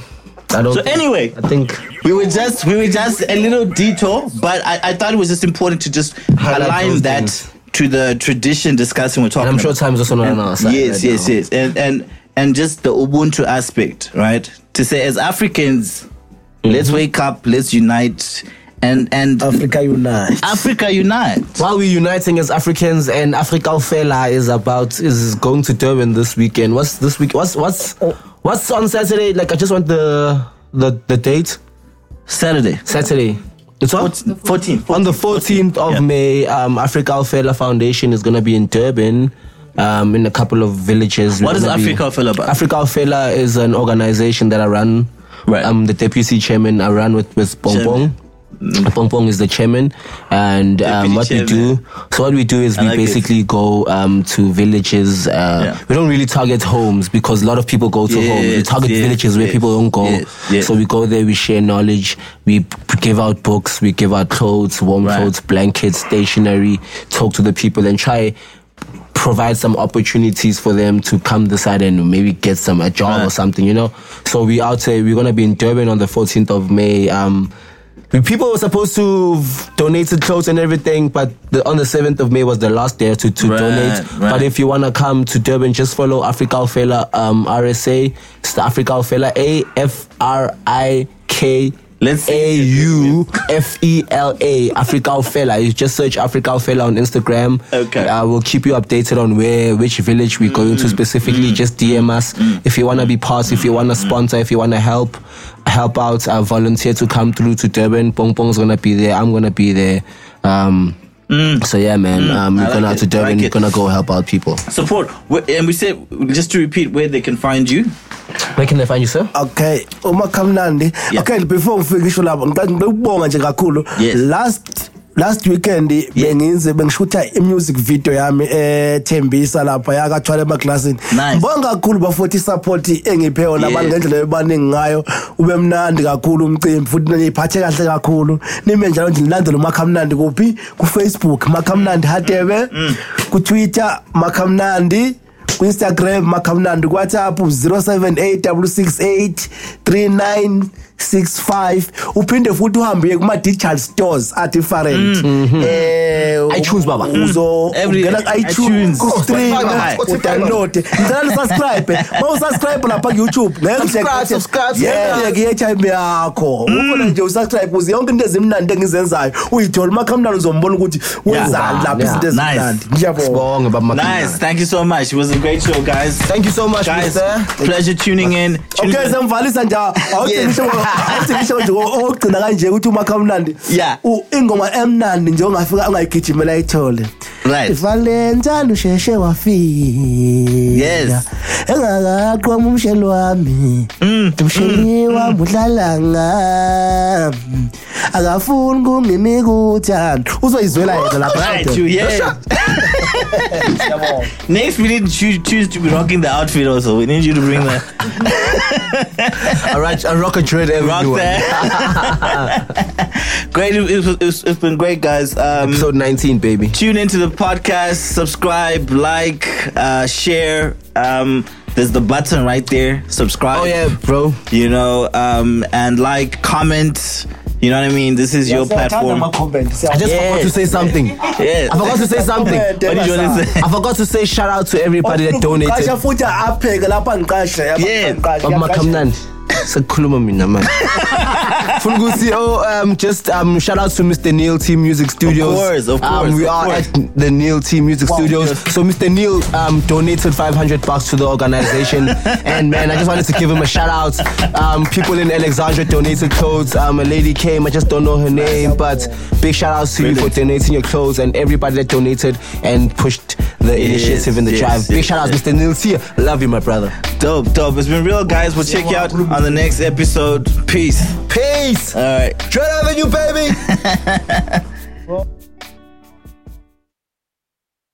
I don't. So anyway, I think we were just we were just a little detour, but I, I thought it was just important to just align that things. to the tradition discussing we're talking. and I'm sure about. time's also not on our side. Yes, right yes, now. yes, and and and just the Ubuntu aspect, right? To say as Africans, let's Mm-hmm. wake up, let's unite, and and Africa unite Africa unite. While we're uniting as Africans and Africa Fela is about is going to Durban this weekend. What's this week? What's what's what's on Saturday? Like I just want the the the date. Saturday, Saturday. It's what? 14th. On the 14th of Yeah. May, um, Africa Fela Foundation is gonna be in Durban. Um, in a couple of villages. What We're is gonna be- Africa Fela about? Africa Fela is an organization that I run. Right. I'm the deputy chairman. I run with with Bong Chairman. Bong. Pong Pong is the chairman, and um, what we do. So what we do is I we like it. basically go um, to villages. Uh, Yeah. We don't really target homes because a lot of people go to homes. We target yes, villages where people don't go. yes, yes. So we go there, we share knowledge, we give out books, we give out clothes, warm Right. clothes, blankets, stationery, talk to the people, and try provide some opportunities for them to come this side and maybe get some a job or something, you know. So we out there. We're gonna be in Durban on the 14th of May. Um, people were supposed to donate donated clothes and everything, but the, on the 7th of May was the last day to, to Right, donate. right. But if you wanna come to Durban, just follow Africa Fela um, RSA. It's the Africa Fela A F R I K. Let's. A U F E L A Africa Fela. You just search Africa Fela on Instagram. Okay. Uh, we'll keep you updated on where which village we're going Mm. to specifically. Just DM us if you wanna be part, if you wanna sponsor, if you wanna help, help out, uh, volunteer to come through to Durban. Pong Pong's gonna be there. I'm gonna be there. Um, So yeah, man, um, Mm. I we're like gonna out it. to I Durban. like we're gonna go help out people. Support. Wh- And we said, just to repeat, where they can find you. Where can they find you, sir? okay uma kamnandi Yeah. okay before we finish lapho ngicela ngikubonga nje kakhulu Yes. last last weekend bengize bengishutha i-music video yami ethembisa lapha yakathwala emaglasini Nice. ngibonga kakhulu bafuthi support engiphe yona abantu ngendlela ebaningi ngayo. Ube mnandi kakhulu umcimbi futhi niphathe kahle kakhulu. Nime njalo nje nilandele umakhamnandi kuphi? Ku-facebook makhamnandi hatebe. Ku-twitter makhamnandi. Ku-instagram makhamnandi. Ku-whatsapp 078 uphinde futhi uhambe uye kuma-digital stores a-different mm, mhm. eh iTunes, baba. uzo mm. Every- ungena iTunes. ku-iTunes ustream oh, Spotify. udownload ngicela nisubscribe ma usubscribe lapha ku-youtube Subscribe, subscribe, yeke-airtime yakho mm. ufuna nje usubscribe uze yonke into ezimnandi engizenzayo uyithole umakhamnandi uzombona ukuthi wenzani lapha Yeah. izinto Nice. ezimnandi ngiyabonga Sibonge, Baba Nice. Makamnandi. Thank you so much. It was a great show, guys. Thank you so much, Guys, pleasure tuning in. Okay in. semvalisa nje Yes. Awuthengisho nje okugcina kanje ukuthi umakhamnandi Yeah. ingoma emnandi nje ongafika ungayigijimela ayithole Right. usheshe wafika Yes. engakaqoma umsheli wami mm. umsheli mm. wami udlalanga akafuni kunginika uthando ah, uzoyizwela yena lapha Right, you, yeah. Next, we didn't choose, choose to be rocking the outfit also. We need you to bring the All right, a rock rock everyone. there. great. It, it, it's, it's been great, guys. Um, Episode 19, baby. tune into the podcast, subscribe, like, uh, share. Um, there's the button right there. Subscribe. Oh yeah, bro. You know, um, and like, comment. You know what I mean? This is your platform. I just forgot to say something. Yeah. I forgot to say something. What did you want to say? I forgot to say shout out to everybody that donated. qasha futhi apheke lapha ngiqashe Yeah. Sekukhuluma mina man. Funa ukuthi oh um just um shout out to Mr Neil T Music Studios. Of course, of Um, course, we of are course. at the Neil T Music Studios. yes. So Mr Neil um donated 500 bucks to the organization and man I just wanted to give him a shout out. Um people in Alexandra donated clothes. Um a lady came I just don't know her name but big shout out to you for donating your clothes and everybody that donated and pushed the initiative in the yes, drive. Big yes, shout out yes. Mr Neil T. Love you my brother. Dope, dope. It's been real, guys. We'll check you out on the next episode. Peace. Peace. All right. Dread Avenue, baby.